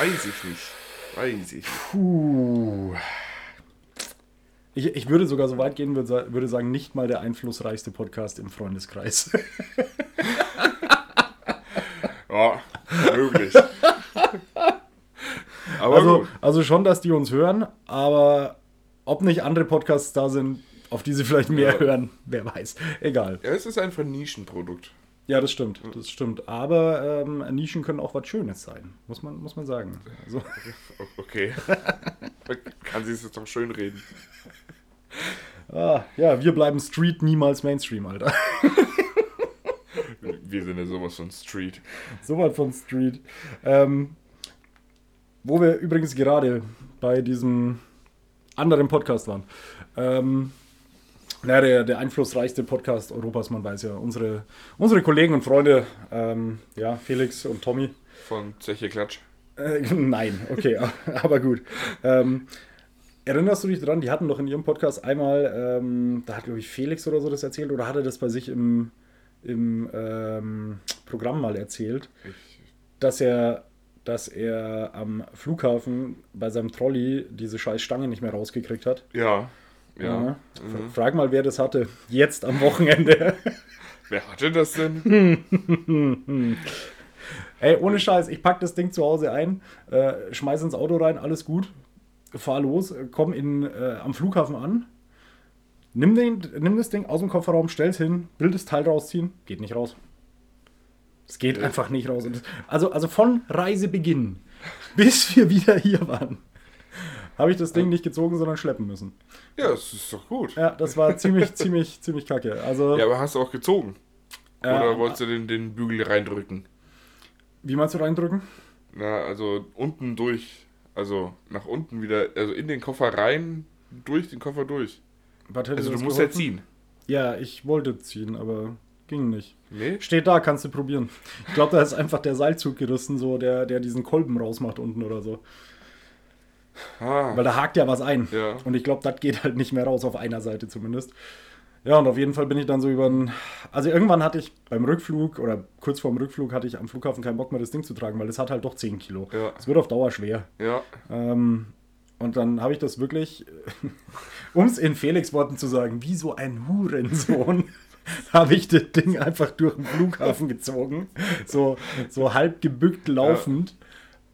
weiß ich nicht. Weiß ich. Puh. Ich, ich würde sogar so weit gehen, würde sagen, nicht mal der einflussreichste Podcast im Freundeskreis. [LAUGHS] Ja, möglich. [LAUGHS] Also, gut. also schon, dass die uns hören, aber ob nicht andere Podcasts da sind, auf die sie vielleicht mehr Ja. hören, wer weiß. Egal. Ja, es ist einfach ein Nischenprodukt. Ja, das stimmt, das stimmt. Aber ähm, Nischen können auch was Schönes sein, muss man, muss man sagen. Also, [LAUGHS] Okay. [LAUGHS] Kann sie es jetzt doch schön reden. ah, ja, wir bleiben Street, niemals Mainstream, Alter. Wir sind ja sowas von Street. so weit von Street. Ähm, wo wir übrigens gerade bei diesem anderen Podcast waren. Ähm, na, der, der einflussreichste Podcast Europas, man weiß ja, unsere, unsere Kollegen und Freunde, ähm, ja, Felix und Tommy. Von Zeche Klatsch. Äh, [LAUGHS] nein, okay, [LAUGHS] aber gut. Ähm, erinnerst du dich dran, die hatten doch in ihrem Podcast einmal, ähm, da hat, glaube ich, Felix oder so das erzählt, oder hat er das bei sich im, im ähm, Programm mal erzählt, dass er, dass er am Flughafen bei seinem Trolley diese scheiß Stange nicht mehr rausgekriegt hat. ja. Ja. Mhm. Frag mal, wer das hatte. Jetzt am Wochenende. [LAUGHS] Wer hatte das denn? [LAUGHS] Ey, ohne Scheiß, ich pack das Ding zu Hause ein, äh, schmeiß ins Auto rein, alles gut, fahr los, komm in, äh, am Flughafen an, nimm, den, nimm das Ding aus dem Kofferraum, stell's hin, will das Teil rausziehen, geht nicht raus. Es geht Ja. einfach nicht raus. Also, also von Reisebeginn [LAUGHS] bis wir wieder hier waren, habe ich das Ding nicht gezogen, sondern schleppen müssen. Ja, das ist doch gut. Ja, das war ziemlich, [LAUGHS] ziemlich, ziemlich kacke. Also, Ja, aber hast du auch gezogen? äh, Oder wolltest du den, den Bügel reindrücken? wie meinst du reindrücken? Na, also unten durch. Also nach unten wieder, also in den Koffer rein, durch den Koffer durch. Also du musst ja ziehen. Ja, ich wollte ziehen, aber ging nicht. Nee? Steht da, kannst du probieren. Ich glaube, da ist einfach der Seilzug gerissen, so der, der diesen Kolben rausmacht unten oder so. Ah, Weil da hakt ja was ein. Ja. Und ich glaube, das geht halt nicht mehr raus, auf einer Seite zumindest. Ja, und auf jeden Fall bin ich dann so über ein. Also irgendwann hatte ich beim Rückflug oder kurz vorm Rückflug hatte ich am Flughafen keinen Bock mehr, das Ding zu tragen, weil es hat halt doch 10 Kilo. Ja. Es wird auf Dauer schwer. Ja. Ähm, und dann habe ich das wirklich, [LAUGHS] um es in Felix Worten zu sagen, wie so ein Hurensohn, [LAUGHS] habe ich das Ding einfach durch den Flughafen gezogen. So, so halb gebückt laufend.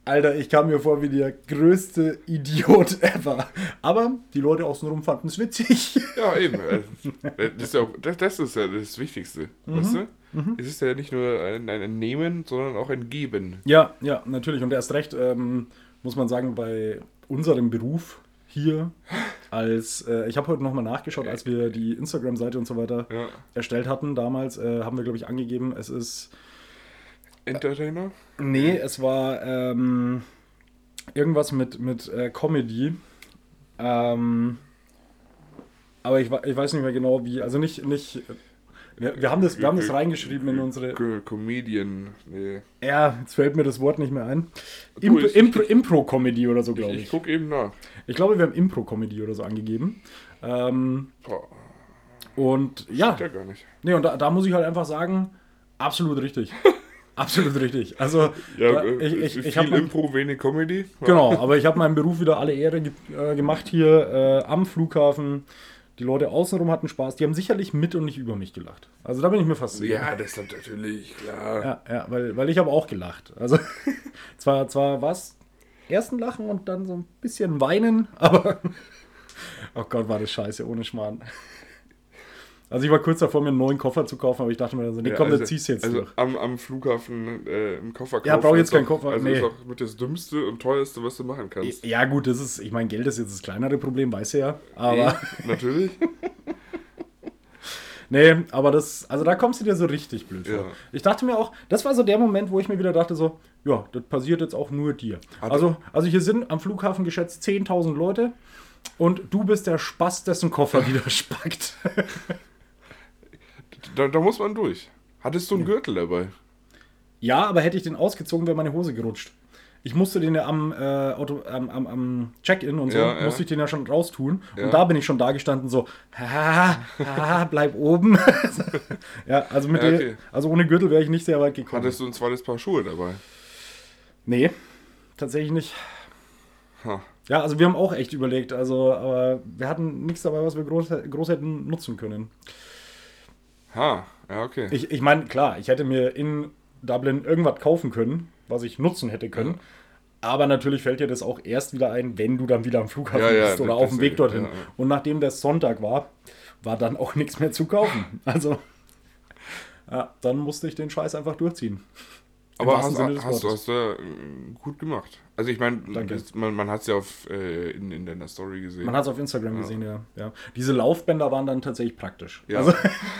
Alter, ich kam mir vor wie der größte Idiot ever. Aber die Leute außenrum fanden es witzig. Ja, eben. [LAUGHS] Das ist ja, auch, das, das ist ja das Wichtigste. Weißt du? Es ist ja nicht nur ein, ein Nehmen, sondern auch ein Geben. Ja, ja, natürlich. Und erst recht, ähm, muss man sagen, bei unserem Beruf hier als, äh, ich habe heute nochmal nachgeschaut, als wir die Instagram-Seite und so weiter Ja. erstellt hatten damals, äh, haben wir, glaube ich, angegeben, es ist, Entertainer? nee, es war ähm, irgendwas mit, mit äh, Comedy. Ähm, aber ich, ich weiß nicht mehr genau wie, also nicht, nicht, wir, wir haben das, wir haben das reingeschrieben in unsere, Co- Comedian. Nee. ja, jetzt fällt mir das Wort nicht mehr ein. Impro- Impro- Impro-Comedy oder so, glaube Ich, ich. ich guck eben nach. Ich glaube, wir haben Impro-Comedy oder so angegeben. Ähm, und ja, ja gar nicht. nee, und da, da muss ich halt einfach sagen, absolut richtig. [LAUGHS] absolut richtig. Also, Ja, äh, ich, ich, viel ich habe mein, Impro, wenig Comedy. Genau, aber ich habe meinem Beruf wieder alle Ehre ge äh, gemacht hier äh, am Flughafen. Die Leute außenrum hatten Spaß. Die haben sicherlich mit und nicht über mich gelacht. Also da bin ich mir fast sicher. Ja, das ist natürlich klar. Ja, ja weil, weil ich habe auch gelacht. Also [LAUGHS] zwar, zwar was, ersten Lachen und dann so ein bisschen weinen, aber [LAUGHS] oh Gott, war das scheiße, ohne Schmarrn. Also ich war kurz davor, mir einen neuen Koffer zu kaufen, aber ich dachte mir dann so, nee, Ja, komm, also, das ziehst du jetzt also durch. am, am Flughafen äh, im Koffer Ja, brauch jetzt ist keinen Koffer, Also nee. ist auch mit das Dümmste und Teuerste, was du machen kannst. Ja gut, das ist, ich meine, Geld ist jetzt das kleinere Problem, weißt du ja. Aber Eh, [LAUGHS] natürlich. nee, aber das, also da kommst du dir so richtig blöd vor. Ja. Ich dachte mir auch, das war so der Moment, wo ich mir wieder dachte so, ja, das passiert jetzt auch nur dir. Hat- Also, also hier sind am Flughafen geschätzt 10.000 Leute und du bist der Spaß, dessen Koffer [LAUGHS] wieder spackt. Da, da muss man durch. Hattest du einen Gürtel dabei? ja, aber hätte ich den ausgezogen, wäre meine Hose gerutscht. Ich musste den ja am, äh, Auto, am, am, am Check-in und so, Ja, ja. musste ich den ja schon raustun. Ja. Und da bin ich schon da gestanden, so, ha, ha, bleib oben. [LAUGHS] ja, also mit Ja, okay. also ohne Gürtel wäre ich nicht sehr weit gekommen. Hattest du ein zweites Paar Schuhe dabei? Nee, tatsächlich nicht. Ha. Ja, also wir haben auch echt überlegt, also, aber wir hatten nichts dabei, was wir groß, groß hätten nutzen können. Ha, ja, okay. Ich, ich meine, klar, ich hätte mir in Dublin irgendwas kaufen können, was ich nutzen hätte können. Ja. Aber natürlich fällt dir das auch erst wieder ein, wenn du dann wieder am Flughafen Ja, ja, bist oder auf dem Weg dorthin. Und nachdem das Sonntag war, war dann auch nichts mehr zu kaufen. [LAUGHS] Also, ja, dann musste ich den Scheiß einfach durchziehen. Aber hast, des hast, du- hast du äh, gut gemacht. Also ich meine, man, man hat es ja auf, äh, in, in deiner Story gesehen. Man hat es auf Instagram Ja. gesehen, ja. ja. Diese Laufbänder waren dann tatsächlich praktisch. Ja. Also,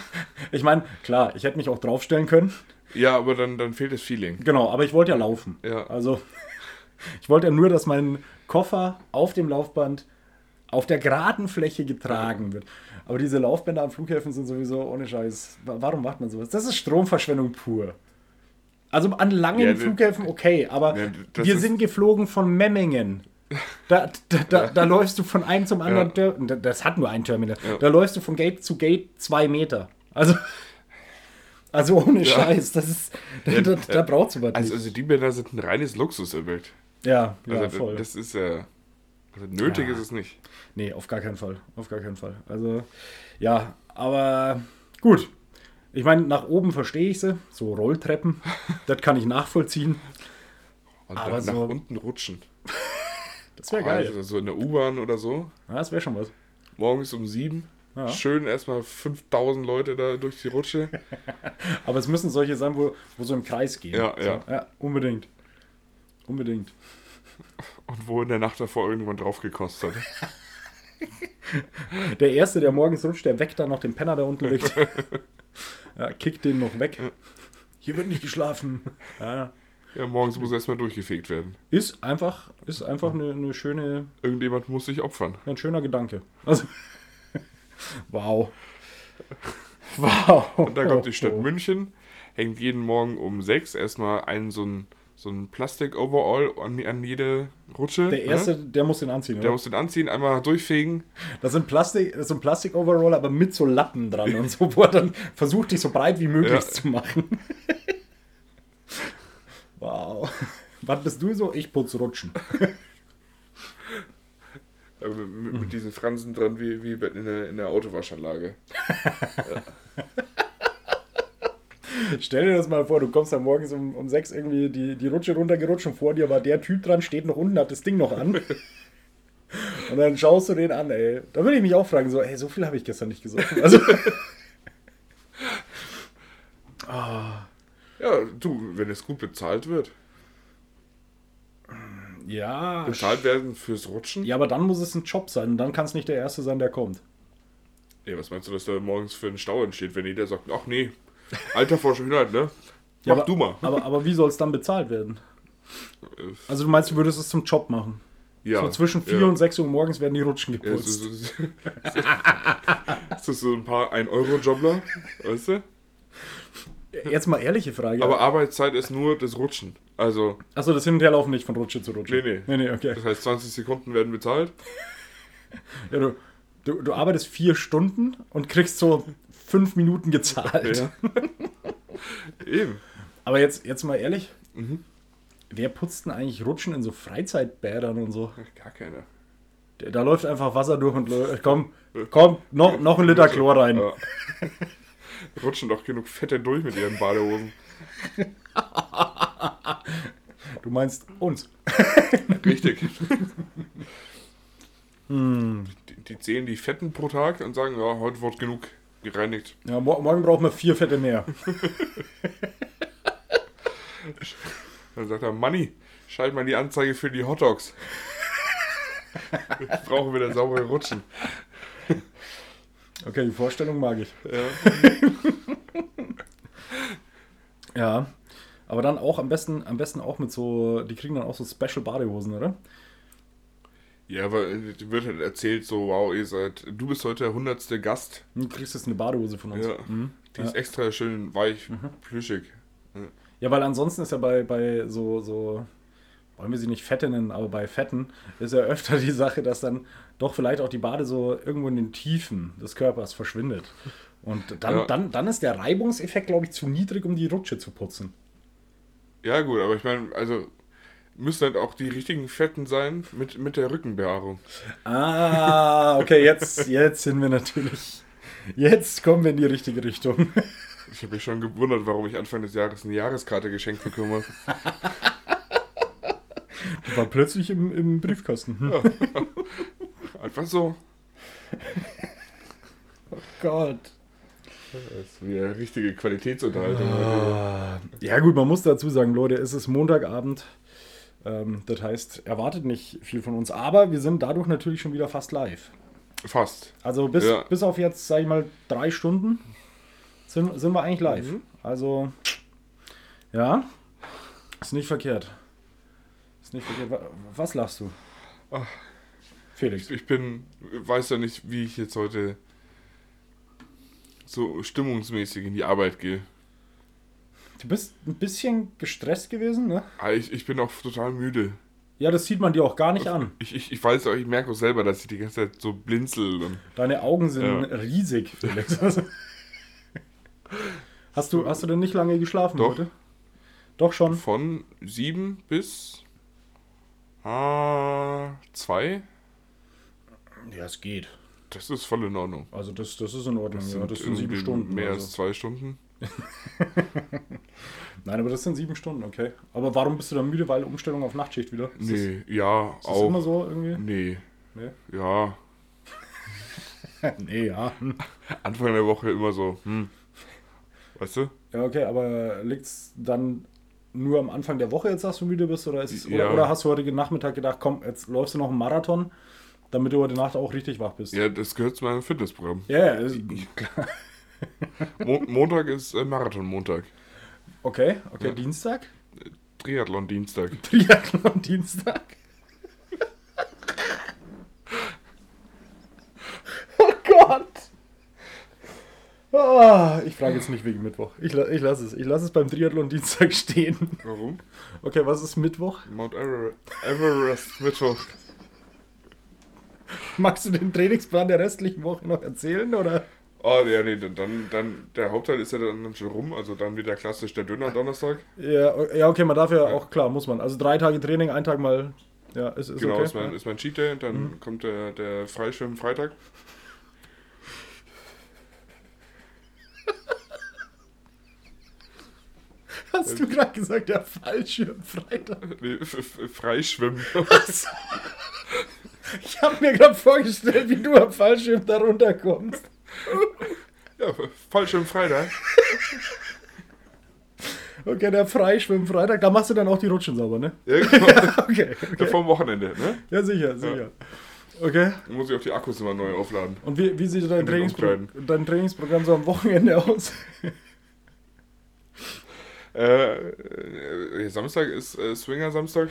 [LAUGHS] ich meine, klar, ich hätte mich auch draufstellen können. ja, aber dann, dann fehlt das Feeling. Genau, aber ich wollte ja laufen. Ja. Also, [LAUGHS] ich wollte ja nur, dass mein Koffer auf dem Laufband auf der geraden Fläche getragen wird. Aber diese Laufbänder am Flughäfen sind sowieso ohne Scheiß. Wa- Warum macht man sowas? Das ist Stromverschwendung pur. Also an langen Ja, Flughäfen okay, aber Ja, wir sind geflogen von Memmingen. Da, da, da, da läufst du von einem zum anderen Ja. Terminal. Das hat nur ein Terminal. Ja. Da läufst du von Gate zu Gate zwei Meter. Also, [LAUGHS] also ohne Ja. Scheiß. Das ist, da, Ja, da, da braucht es was Also, nicht. also die Bänder sind ein reines Luxusobjekt. Ja, ja, Also voll. das ist ja. Also nötig Ja. ist es nicht. Nee, auf gar keinen Fall. Auf gar keinen Fall. Also, ja, aber gut. Ich meine, nach oben verstehe ich sie. So Rolltreppen, das kann ich nachvollziehen. Und Aber dann nach so- unten rutschen. [LAUGHS] Das wäre geil. Also so in der U-Bahn oder so. Ja, das wäre schon was. Morgens um sieben. Ja. Schön erstmal 5000 Leute da durch die Rutsche. [LAUGHS] Aber es müssen solche sein, wo, wo so im Kreis gehen. Ja, so, ja. ja. Unbedingt. Unbedingt. Und wo in der Nacht davor irgendwann drauf gekostet hat. [LAUGHS] Der Erste, der morgens rutscht, der weckt dann noch den Penner, der unten liegt. Ja, kickt den noch weg. Hier wird nicht geschlafen. [LAUGHS] Ja, Ja, morgens muss erstmal durchgefegt werden. ist einfach, ist einfach eine, eine schöne, Irgendjemand muss sich opfern. ein schöner Gedanke. Also, [LAUGHS] wow. Wow. Und da kommt die Stadt [LAUGHS] München, hängt jeden Morgen um sechs erstmal einen so einen, so ein Plastik-Overall an, an jede Rutsche. Der erste, Ne? der muss den anziehen, Der oder? muss den anziehen, einmal durchfegen. Das sind Plastik, das sind Plastik-Overall, aber mit so Lappen dran und so, wo er dann versucht, dich so breit wie möglich Ja. zu machen. [LAUGHS] wow. Was bist du so? Ich putz Rutschen. Äh, [LAUGHS] mit, mit diesen Fransen dran wie, wie in, der, in der Autowaschanlage. [LAUGHS] Stell dir das mal vor, du kommst dann morgens um, um sechs irgendwie die, die Rutsche runtergerutscht und vor dir war der Typ dran, steht noch unten, hat das Ding noch an. [LAUGHS] Und dann schaust du den an, ey. Da würde ich mich auch fragen, so, ey, so viel habe ich gestern nicht gesoffen. Also, [LAUGHS] Ja, du, wenn es gut bezahlt wird. ja. Bezahlt werden fürs Rutschen? Ja, aber dann muss es ein Job sein und dann kann es nicht der Erste sein, der kommt. Ja, was meinst du, dass da morgens für einen Stau entsteht, wenn jeder sagt, ach nee, Alter vor Schönheit, ne? Mach Ja, aber, du mal. [LAUGHS] Aber, aber wie soll es dann bezahlt werden? Äh, Also du meinst, du würdest es zum Job machen? Ja. So zwischen 4 ja. und 6 Uhr morgens werden die Rutschen Ja, geputzt. so, so, [LAUGHS] das ist so ein paar 1-Euro-Jobler, weißt du? Jetzt mal ehrliche Frage. Aber Arbeitszeit ist nur das Rutschen. Also, Achso, das Hin- und Herlaufen nicht von Rutsche zu Rutsche. Nee, nee. Nee, nee, okay. das heißt, 20 Sekunden werden bezahlt. Ja, du, du, du arbeitest vier Stunden und kriegst so fünf Minuten gezahlt. Ja. [LAUGHS] Eben. Aber jetzt, jetzt mal ehrlich, Mhm. wer putzt denn eigentlich Rutschen in so Freizeitbädern und so? Gar keiner. Da, läuft einfach Wasser durch und. Komm, komm, noch, noch ein Liter Chlor rein. Ja. [LAUGHS] Rutschen doch genug Fette durch mit ihren Badehosen. [LAUGHS] Du meinst uns. Richtig. Hm. Die, die zählen die Fetten pro Tag und sagen, ja, heute wird genug gereinigt. Ja, mor morgen brauchen wir vier Fette mehr. [LAUGHS] Dann sagt er, Manni, schalt mal die Anzeige für die Hotdogs. Jetzt brauchen wir wieder saubere Rutschen. Okay, die Vorstellung mag ich. Ja. Ja. Aber dann auch am besten, am besten auch mit so, die kriegen dann auch so Special Badehosen, oder? Ja, aber äh, wird halt erzählt, so, wow, ihr seid, du bist heute der hundertste Gast. Du kriegst jetzt eine Badehose von uns. Ja. Mhm. Die ist extra schön weich, plüschig. Ja, weil ansonsten ist ja bei, bei so, so, wollen wir sie nicht Fette nennen, aber bei Fetten ist ja öfter die Sache, dass dann doch vielleicht auch die Bade so irgendwo in den Tiefen des Körpers verschwindet. Und dann, Ja. dann, dann ist der Reibungseffekt, glaube ich, zu niedrig, um die Rutsche zu putzen. Ja, gut, aber ich meine, also müssen halt auch die richtigen Fetten sein mit, mit der Rückenbehaarung. Ah, okay, jetzt, jetzt sind wir natürlich. Jetzt kommen wir in die richtige Richtung. Ich habe mich schon gewundert, warum ich Anfang des Jahres eine Jahreskarte geschenkt bekomme. Die war plötzlich im, im Briefkasten. Hm. [LAUGHS] Einfach so. Gott. Das ist wieder richtige Qualitätsunterhaltung. Ah. Ja, gut, man muss dazu sagen, Leute, es ist Montagabend. Ähm, das heißt, erwartet nicht viel von uns. Aber wir sind dadurch natürlich schon wieder fast live. Fast. Also bis, Ja. bis auf jetzt, sag ich mal, drei Stunden sind, sind wir eigentlich live. Mhm. Also, ja, ist nicht verkehrt. Ist nicht verkehrt. Wa- Was lachst du? Ach. Felix. Ich bin, weiß ja nicht, wie ich jetzt heute so stimmungsmäßig in die Arbeit gehe. Du bist ein bisschen gestresst gewesen, ne? Aber Ich, ich bin auch total müde. Ja, das sieht man dir auch gar nicht an. Ich, ich, ich weiß auch, ich merke auch selber, dass ich die ganze Zeit so blinzel. Deine Augen sind Ja. riesig, Felix. Also- [LAUGHS] hast, du, hast du denn nicht lange geschlafen Doch. heute? Doch schon. von sieben bis ah, zwei. Ja, es geht. Das ist voll in Ordnung. Also das, das ist in Ordnung. Das ja, sind das sind sieben Stunden. Mehr also. als zwei Stunden. [LAUGHS] Nein, aber das sind sieben Stunden, okay. Aber warum bist du dann müde? Weil Umstellung auf Nachtschicht wieder? Ist Nee, ja, das, ist das immer auch. so irgendwie? Nee, Nee, ja. [LAUGHS] nee ja. [LAUGHS] Anfang der Woche immer so, hm. Weißt du? Ja, okay, aber liegt es dann nur am Anfang der Woche jetzt, dass du müde bist? Oder, ist, Ja. oder, oder hast du heute Nachmittag gedacht, komm, jetzt läufst du noch einen Marathon, damit du heute Nacht auch richtig wach bist? Ja, das gehört zu meinem Fitnessprogramm. Ja, ja, ist- Mo Montag ist äh, Marathon-Montag. okay, okay, Ja. Dienstag? Triathlon-Dienstag. [LAUGHS] Triathlon Dienstag. oh Gott. Ah, ich frage jetzt nicht wegen Mittwoch. Ich, ich lasse es. Ich lasse es beim Triathlon Dienstag stehen. Warum? Okay, was ist Mittwoch? Mount Ever Everest Mittwoch. Magst du den Trainingsplan der restlichen Woche noch erzählen? Oder? Oh, ja, nee, dann, dann, der Hauptteil ist ja dann schon rum, also dann wieder klassisch der Döner Donnerstag. Ja, ja, okay, man darf ja auch, klar, muss man. Also drei Tage Training, ein Tag mal. Ja, ist, ist genau, okay. ist, mein, ist mein Cheat Day, dann kommt der, der Freischwimmen Freitag. [LAUGHS] Hast du gerade gesagt, der Fallschirm Freitag? [LAUGHS] Nee, Freischwimmen. [LAUGHS] Ich habe mir gerade vorgestellt, wie du am Fallschirm da runterkommst. [LAUGHS] ja, Fallschirm Freitag. Okay, der Freischwimmen Freitag, da machst du dann auch die Rutschen sauber, ne? Ja, [LAUGHS] genau. Okay, Ja, okay. Vom Wochenende, ne? Ja, sicher, sicher. Okay. Dann muss ich auch die Akkus immer neu aufladen. Und wie, wie sieht dein, Trainingspro dein Trainingsprogramm so am Wochenende aus? Äh, äh, Samstag ist äh, Swinger Samstag.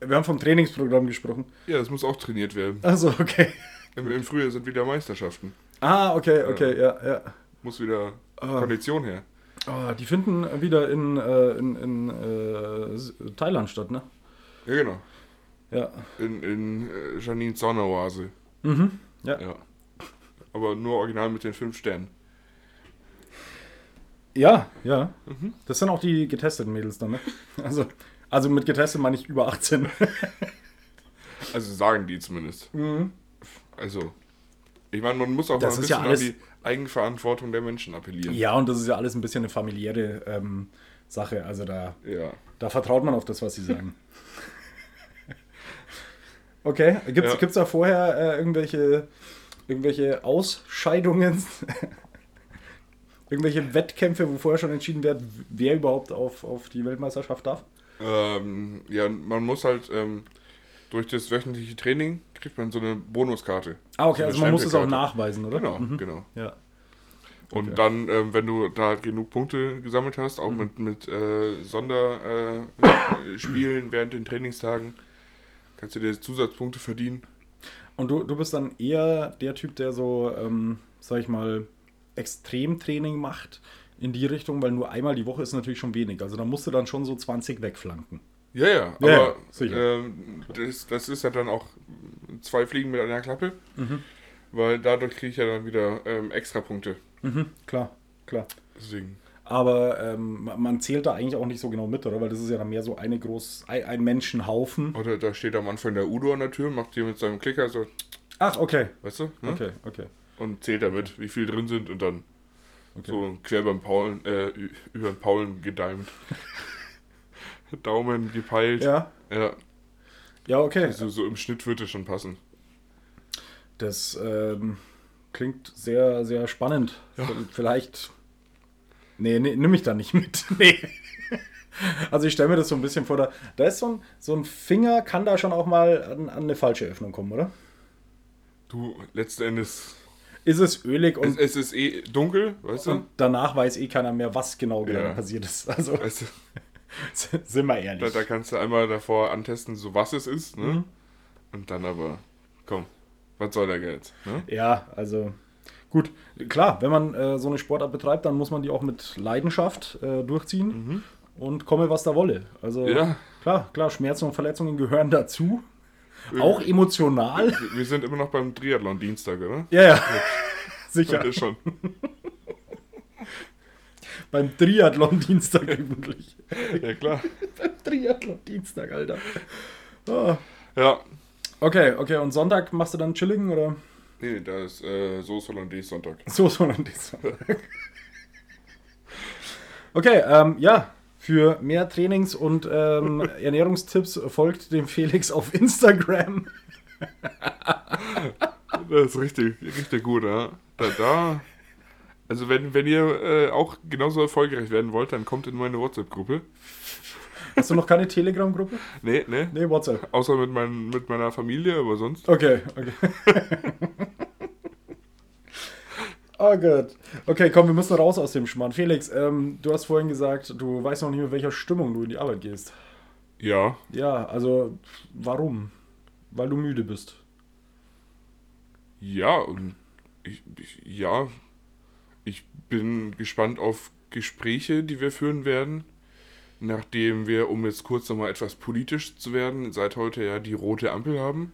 Wir haben vom Trainingsprogramm gesprochen. Ja, das muss auch trainiert werden. Also, okay. Im, Im Frühjahr sind wieder Meisterschaften. Ah, okay, okay, ja, ja. Muss wieder Ah. Kondition her. Oh, die finden wieder in, äh, in, in äh, Thailand statt, ne? Ja, genau. Ja. In, in äh, Janines Sonneroase. Mhm. Ja. Ja. Aber nur original mit den fünf Sternen. Ja, ja. Mhm. Das sind auch die getesteten Mädels dann, ne? [LAUGHS] Also, also mit getestet meine ich über 18. Also sagen die zumindest. Mhm. Also, ich meine, man muss auch Das mal ein ist ja bisschen alles- an die Eigenverantwortung der Menschen appellieren. Ja, und das ist ja alles ein bisschen eine familiäre ähm, Sache. Also da, Ja. da vertraut man auf das, was sie sagen. [LAUGHS] Okay, gibt es Ja. da vorher äh, irgendwelche, irgendwelche Ausscheidungen? [LAUGHS] irgendwelche Wettkämpfe, wo vorher schon entschieden wird, wer überhaupt auf, auf die Weltmeisterschaft darf? Ähm, ja, man muss halt ähm, durch das wöchentliche Training kriegt man so eine Bonuskarte. Ah, okay, So also man muss es auch nachweisen, oder? Genau, Mhm. genau. Ja. Und Okay. dann, ähm, wenn du da genug Punkte gesammelt hast, auch Mhm. mit, mit äh, Sonderspielen äh, während den Trainingstagen, kannst du dir Zusatzpunkte verdienen. Und du, du bist dann eher der Typ, der so, ähm, sag ich mal, Extremtraining macht in die Richtung, weil nur einmal die Woche ist natürlich schon wenig. Also da musst du dann schon so 20 wegflanken. Ja, ja, aber ja, sicher. ähm, das, das ist ja dann auch zwei Fliegen mit einer Klappe, Mhm. weil dadurch kriege ich ja dann wieder ähm, extra Punkte. Mhm, klar, klar. Deswegen. Aber ähm, ma- man zählt da eigentlich auch nicht so genau mit, oder? Weil das ist ja dann mehr so eine groß, ein, ein Menschenhaufen. Oder da steht am Anfang der Udo an der Tür, macht hier mit seinem Klicker so, Ach, okay. weißt du? Ne? Okay, okay. Und zählt damit, wie viel drin sind und dann okay. so quer beim Paulen, äh, über den Paulen gedeimt. [LAUGHS] [LAUGHS] Daumen gepeilt. Ja, Ja, ja, okay. also so im Schnitt würde es schon passen. Das ähm, klingt sehr, sehr spannend. Vielleicht. Nee, nee, nimm mich da nicht mit. [LAUGHS] Nee. Also ich stelle mir das so ein bisschen vor, da, da ist so ein, so ein Finger, kann da schon auch mal an, an eine falsche Öffnung kommen, oder? Du, letzten Endes, Ist es ölig es, und, es ist eh dunkel, weißt du? und danach weiß eh keiner mehr, was genau gerade Ja. passiert ist. Also Weißt du [LAUGHS] sind wir da, ehrlich. da kannst du einmal davor antesten, so was es ist, ne? Mhm. Und dann aber, komm, was soll der Geld? Ne? Ja, also gut. Klar, wenn man äh, so eine Sportart betreibt, dann muss man die auch mit Leidenschaft äh, durchziehen und komme, was da wolle. Also Mhm. Ja. klar, klar, Schmerzen und Verletzungen gehören dazu. Auch emotional. Wir, wir sind immer noch beim Triathlon Dienstag, oder? Ja, ja. [LAUGHS] Sicher. Schon. [LAUGHS] Beim Triathlon Dienstag üblich. Ja, klar. [LAUGHS] Triathlon Dienstag, Alter. Ah. Ja. Okay, okay. Und Sonntag machst du dann Chilling oder? Nee, da ist äh, Soße Hollandaise Sonntag. [LAUGHS] So, so dann Sonntag. Okay, ähm, ja. Für mehr Trainings- und ähm, [LAUGHS] Ernährungstipps folgt dem Felix auf Instagram. Das ist richtig, richtig gut, ja. Da, da. Also wenn, wenn ihr äh, auch genauso erfolgreich werden wollt, dann kommt in meine WhatsApp-Gruppe. Hast du noch keine Telegram-Gruppe? Nee, nee. Nee, WhatsApp. Außer mit, mein, mit meiner Familie, aber sonst. Okay, okay. [LAUGHS] oh Gott. Okay, komm, wir müssen raus aus dem Schmarrn. Felix, ähm, du hast vorhin gesagt, du weißt noch nicht, mit welcher Stimmung du in die Arbeit gehst. Ja. Ja, also warum? Weil du müde bist. Ja, und ich, ich, ja. Ich bin gespannt auf Gespräche, die wir führen werden. Nachdem wir, um jetzt kurz nochmal etwas politisch zu werden, seit heute ja die rote Ampel haben.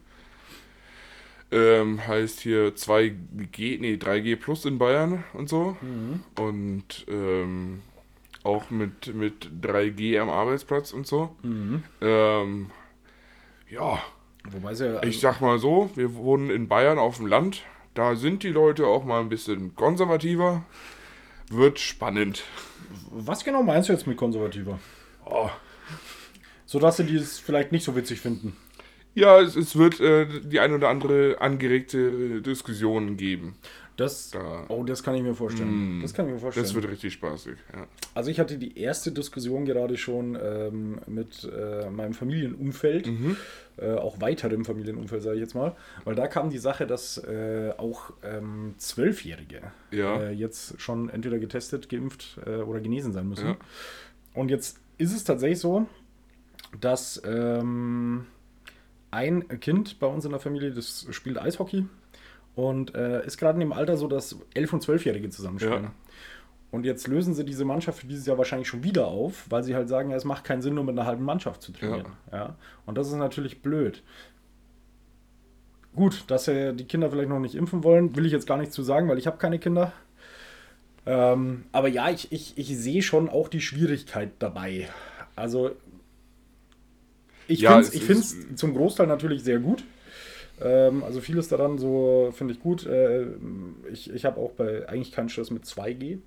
Ähm, heißt hier 2G, nee, 3G plus in Bayern und so. Mhm. Und ähm, auch mit, mit 3G am Arbeitsplatz und so. Mhm. Ähm, ja, Wobei ja. ich sag mal so, wir wohnen in Bayern auf dem Land. Da sind die Leute auch mal ein bisschen konservativer. Wird spannend. was genau meinst du jetzt mit konservativer? Oh. Sodass sie dieses vielleicht nicht so witzig finden. Ja, es, es wird äh, die ein oder andere angeregte Diskussion geben. Das, Da- oh, das kann ich mir vorstellen. Das kann ich mir vorstellen. Das wird richtig spaßig. Ja. Also ich hatte die erste Diskussion gerade schon ähm, mit äh, meinem Familienumfeld, äh, auch weiterem Familienumfeld, sage ich jetzt mal, weil da kam die Sache, dass äh, auch ähm, Zwölfjährige Ja. äh, jetzt schon entweder getestet, geimpft äh, oder genesen sein müssen. Ja. Und jetzt ist es tatsächlich so, dass ähm, ein Kind bei uns in der Familie, das spielt Eishockey und äh, ist gerade in dem Alter so, dass 11- und 12-Jährige zusammenspielen. Ja. Und jetzt lösen sie diese Mannschaft für dieses Jahr wahrscheinlich schon wieder auf, weil sie halt sagen, ja, es macht keinen Sinn, nur mit einer halben Mannschaft zu trainieren. Ja. Und das ist natürlich blöd. Gut, dass sie die Kinder vielleicht noch nicht impfen wollen, will ich jetzt gar nicht zu sagen, weil ich habe keine Kinder. Ähm, aber ja, ich, ich, ich sehe schon auch die Schwierigkeit dabei. Also, ich Ja, finde es ich find's zum Großteil natürlich sehr gut. Ähm, also vieles daran so finde ich gut. Äh, ich ich habe auch bei eigentlich keinen Stress mit 2G.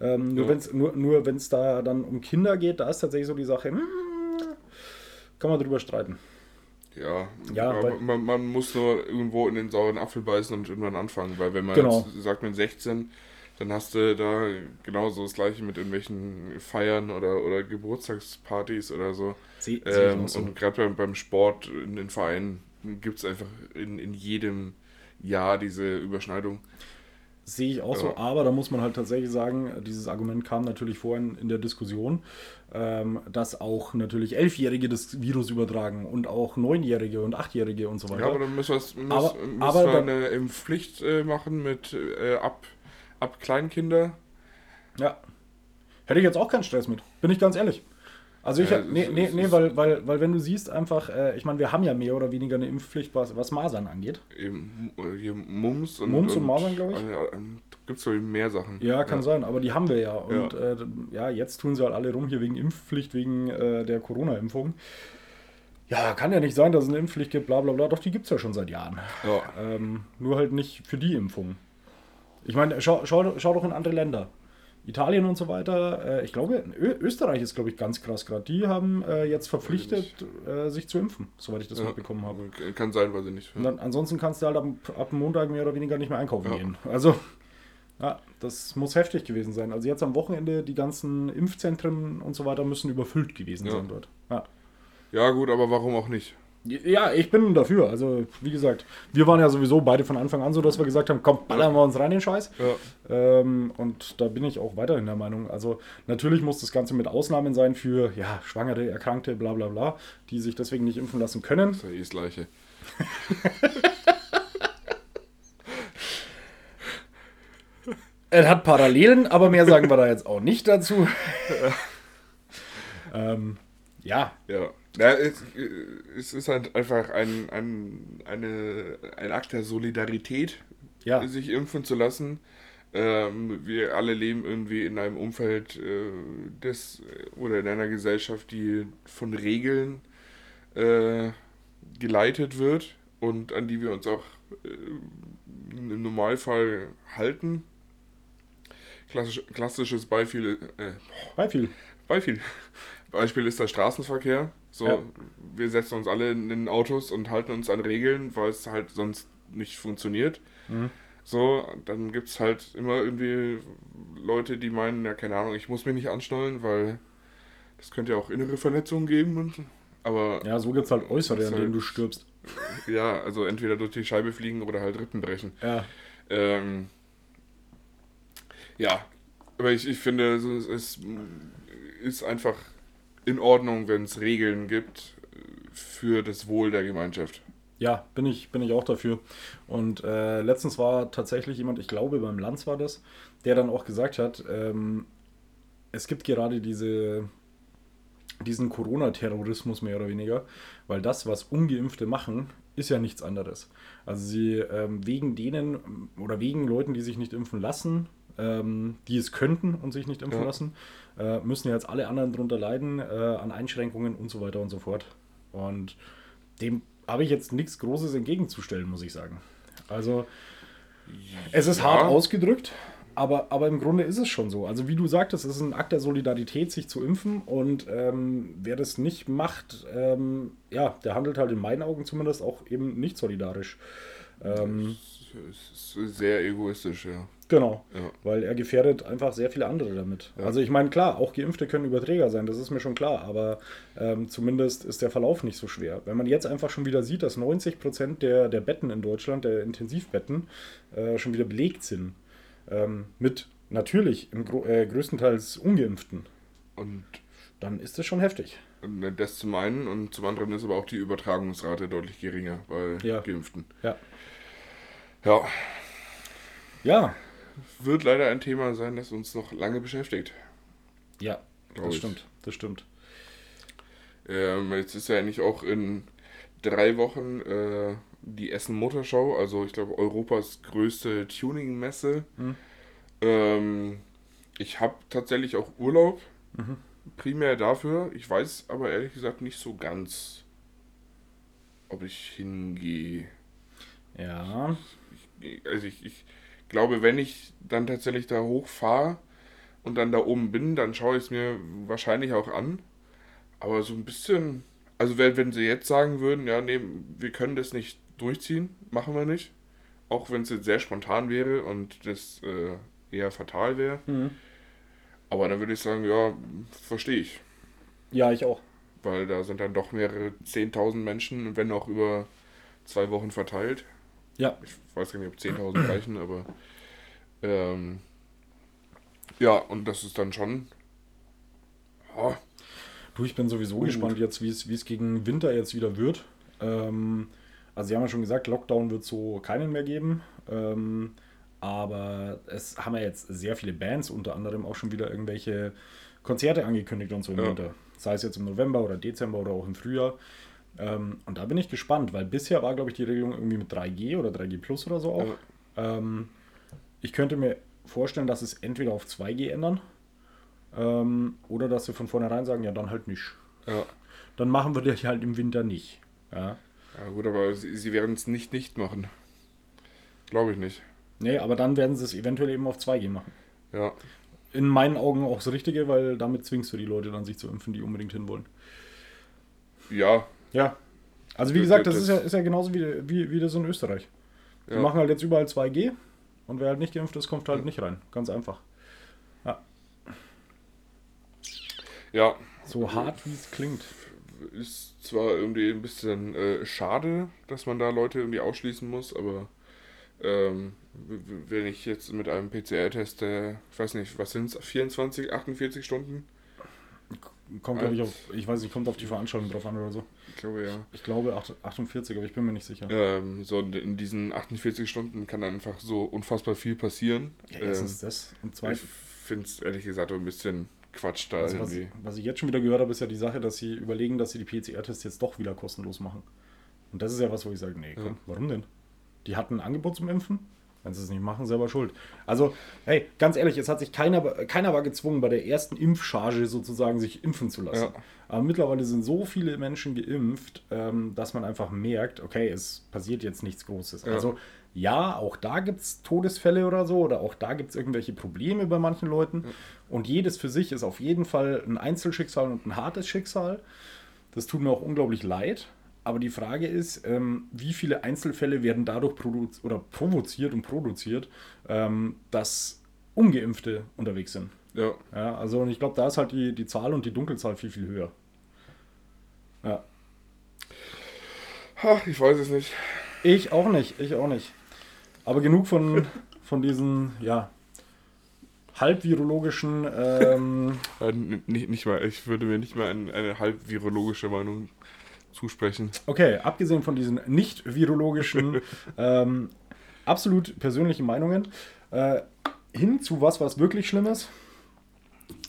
Ähm, nur Ja. wenn's, nur, nur wenn es da dann um Kinder geht, da ist tatsächlich so die Sache, hm, kann man drüber streiten. Ja, Ja, man, man muss nur irgendwo in den sauren Apfel beißen und irgendwann anfangen, weil wenn man Genau. jetzt sagt mit 16, dann hast du da genauso das gleiche mit irgendwelchen Feiern oder, oder Geburtstagspartys oder so. Ich Ähm, auch so. Und gerade beim, beim Sport in den Vereinen gibt es einfach in, in jedem Jahr diese Überschneidung. Sehe ich auch so, Ja. aber da muss man halt tatsächlich sagen, dieses Argument kam natürlich vorhin in der Diskussion, ähm, dass auch natürlich Elfjährige das Virus übertragen und auch Neunjährige und Achtjährige und so weiter. Ja, aber dann müssen wir, müssen, Aber- müssen aber wir dann- eine Impfpflicht äh, machen mit äh, ab, ab Kleinkinder. Ja. Hätte ich jetzt auch keinen Stress mit, bin ich ganz ehrlich. Also ich, Ja, hab- nee, nee, nee, weil, weil, weil wenn du siehst einfach, äh, ich meine, wir haben ja mehr oder weniger eine Impfpflicht, was, was Masern angeht. Eben, äh, hier Mumps und, Mumps und Masern, glaub ich. Gibt es glaube ich mehr Sachen. Ja, kann sein, aber die haben wir ja. Und Ja. Äh, ja, jetzt tun sie halt alle rum hier wegen Impfpflicht, wegen äh, der Corona-Impfung. Ja, kann ja nicht sein, dass es eine Impfpflicht gibt, bla bla bla. Doch, die gibt es ja schon seit Jahren. Ja. Ähm, nur halt nicht für die Impfung. Ich meine, schau, schau, schau doch in andere Länder. Italien und so weiter. Äh, ich glaube, Österreich ist, glaube ich, ganz krass gerade. Die haben äh, jetzt verpflichtet, äh, sich zu impfen, soweit ich das Ja. mitbekommen habe. Kann sein, weiß ich nicht. Und dann, ansonsten kannst du halt ab, ab Montag mehr oder weniger nicht mehr einkaufen Ja. gehen. Also, ja, das muss heftig gewesen sein. Also jetzt am Wochenende, die ganzen Impfzentren und so weiter müssen überfüllt gewesen Ja. sein dort. Ja. Ja, gut, aber warum auch nicht? Ja, ich bin dafür. Also, wie gesagt, wir waren ja sowieso beide von Anfang an so, dass wir gesagt haben, komm, ballern wir uns rein den Scheiß. Ja. Ähm, und da bin ich auch weiterhin der Meinung. Also natürlich muss das Ganze mit Ausnahmen sein für ja, Schwangere, Erkrankte, bla bla bla, die sich deswegen nicht impfen lassen können. Das ist ja eh das Gleiche. [LAUGHS] Er hat Parallelen, aber mehr sagen wir da jetzt auch nicht dazu. [LAUGHS] ähm, ja, Ja. Ja es, äh, es ist halt einfach ein, ein, eine, ein Akt der Solidarität, ja, sich impfen zu lassen. Ähm, wir alle leben irgendwie in einem Umfeld äh, des oder in einer Gesellschaft, die von Regeln äh, geleitet wird und an die wir uns auch äh, im Normalfall halten. Klassisch, klassisches Beispiel, äh, bei viel. Beispiel. Beispiel ist der Straßenverkehr. So, Ja. wir setzen uns alle in den Autos und halten uns an Regeln, weil es halt sonst nicht funktioniert. Mhm. So, dann gibt es halt immer irgendwie Leute, die meinen, ja, keine Ahnung, ich muss mich nicht anschnallen, weil das könnte ja auch innere Verletzungen geben. Und, aber ja. Ja, so gibt es halt Äußere, an ist denen halt- du stirbst. [LAUGHS] also entweder durch die Scheibe fliegen oder halt Rippen brechen. Ja, Ähm, ja, aber ich, ich finde, es ist einfach in Ordnung, wenn es Regeln gibt für das Wohl der Gemeinschaft. Ja, bin ich, bin ich auch dafür. Und äh, letztens war tatsächlich jemand, ich glaube beim Lanz war das, der dann auch gesagt hat, ähm, es gibt gerade diese, diesen Corona-Terrorismus mehr oder weniger, weil das, was Ungeimpfte machen, ist ja nichts anderes. Also sie ähm, wegen denen oder wegen Leuten, die sich nicht impfen lassen, ähm, die es könnten und sich nicht impfen Ja. lassen, äh, müssen jetzt alle anderen darunter leiden, äh, an Einschränkungen und so weiter und so fort. Und dem habe ich jetzt nichts Großes entgegenzustellen, muss ich sagen. Also es ist Ja. hart ausgedrückt, aber, aber im Grunde ist es schon so. Also wie du sagtest, es ist ein Akt der Solidarität, sich zu impfen. Und ähm, wer das nicht macht, ähm, ja, der handelt halt in meinen Augen zumindest auch eben nicht solidarisch. Ähm, Es ist sehr egoistisch, ja. Genau, Ja. weil er gefährdet einfach sehr viele andere damit. Ja. Also ich meine, klar, auch Geimpfte können Überträger sein, das ist mir schon klar, aber ähm, zumindest ist der Verlauf nicht so schwer. Wenn man jetzt einfach schon wieder sieht, dass 90 Prozent der, der Betten in Deutschland, der Intensivbetten, äh, schon wieder belegt sind, ähm, mit natürlich im Gro äh, größtenteils Ungeimpften, Und dann ist das schon heftig. und das zum einen und zum anderen ist aber auch die Übertragungsrate deutlich geringer bei Ja. Geimpften. Ja. Ja, Ja, wird leider ein Thema sein, das uns noch lange beschäftigt. ja, das ich. stimmt, das stimmt. Ähm, jetzt ist ja eigentlich auch in drei Wochen äh, die Essen Motorschau, also ich glaube Europas größte Tuning-Messe. Hm. Ähm, ich habe tatsächlich auch Urlaub, Mhm. primär dafür. Ich weiß aber ehrlich gesagt nicht so ganz, ob ich hingehe. Ja, Also ich, ich glaube, wenn ich dann tatsächlich da hochfahre und dann da oben bin, dann schaue ich es mir wahrscheinlich auch an. Aber so ein bisschen, also wenn, wenn sie jetzt sagen würden, ja, nee, wir können das nicht durchziehen, machen wir nicht. Auch wenn es jetzt sehr spontan wäre und das äh, eher fatal wäre. mhm. Aber dann würde ich sagen, ja, verstehe ich. ja, ich auch. Weil da sind dann doch mehrere 10.000 Menschen, wenn auch über zwei Wochen verteilt. Ja, Ich weiß gar nicht, ob 10.000 reichen, aber ähm, ja, und das ist dann schon. Ja, Du, ich bin sowieso Gut. gespannt jetzt, wie es wie es gegen Winter jetzt wieder wird. Ähm, also sie haben ja schon gesagt, Lockdown wird so keinen mehr geben. Ähm, aber es haben ja jetzt sehr viele Bands, unter anderem auch schon wieder irgendwelche Konzerte angekündigt und so im Ja. Winter. Sei es jetzt im November oder Dezember oder auch im Frühjahr. Ähm, und da bin ich gespannt, weil bisher war, glaube ich, die Regelung irgendwie mit 3G oder 3G Plus oder so auch. Ähm, ich könnte mir vorstellen, dass es entweder auf 2G ändern ähm, oder dass sie von vornherein sagen, ja, dann halt nicht. ja. Dann machen wir das halt im Winter nicht. Ja. ja gut, aber sie, sie werden es nicht nicht machen. Glaube ich nicht. Nee, aber dann werden sie es eventuell eben auf 2G machen. Ja, In meinen Augen auch das Richtige, weil damit zwingst du die Leute dann, sich zu impfen, die unbedingt hinwollen. ja, Ja. Also wie gesagt, das, das- ist, ja, ist ja genauso wie, wie, wie das in Österreich. Die ja. machen halt jetzt überall 2G und wer halt nicht geimpft ist, kommt halt nicht rein. Ganz einfach. ja. So hart wie es klingt. Ist zwar irgendwie ein bisschen äh, schade, dass man da Leute irgendwie ausschließen muss, aber ähm, wenn ich jetzt mit einem PCR-Test, ich weiß nicht, was sind es, 24, 48 Stunden? Kommt, glaube ich, auf, ich weiß nicht, kommt auf die Veranstaltung drauf an oder so. Ich glaube ja. Ich glaube acht- 48, aber ich bin mir nicht sicher. Ähm, so in- diesen 48 Stunden kann einfach so unfassbar viel passieren. Ja, ähm, erstens das. Und ich zweitens, finde es ehrlich gesagt ein bisschen Quatsch da also was, irgendwie. was ich jetzt schon wieder gehört habe, ist ja die Sache, dass sie überlegen, dass sie die PCR-Tests jetzt doch wieder kostenlos machen. Und das ist ja was, wo ich sage, nee, komm, Ja. warum denn? Die hatten ein Angebot zum Impfen. Wenn sie es nicht machen, selber schuld. Also, hey, ganz ehrlich, es hat sich keiner, keiner war gezwungen, bei der ersten Impfcharge sozusagen sich impfen zu lassen. Ja. Aber mittlerweile sind so viele Menschen geimpft, ähm, dass man einfach merkt, okay, es passiert jetzt nichts Großes. Ja. Also, ja, auch da gibt es Todesfälle oder so, oder auch da gibt es irgendwelche Probleme bei manchen Leuten. Und jedes für sich ist auf jeden Fall ein Einzelschicksal und ein hartes Schicksal. Das tut mir auch unglaublich leid. Aber die Frage ist, ähm, wie viele Einzelfälle werden dadurch oder provoziert und produziert, ähm, dass Ungeimpfte unterwegs sind. Ja, Ja, also und ich glaube, da ist halt die, die Zahl und die Dunkelzahl viel, viel höher. Ja. ha, ich weiß es nicht. Ich auch nicht, ich auch nicht. Aber genug von, [LAUGHS] von diesen, ja, halbvirologischen, ähm, Äh, nicht, nicht mal, ich würde mir nicht mal ein, eine halb virologische Meinung zusprechen. Okay, abgesehen von diesen nicht virologischen, [LAUGHS] ähm, absolut persönlichen Meinungen, äh, hin zu was, was wirklich schlimm ist.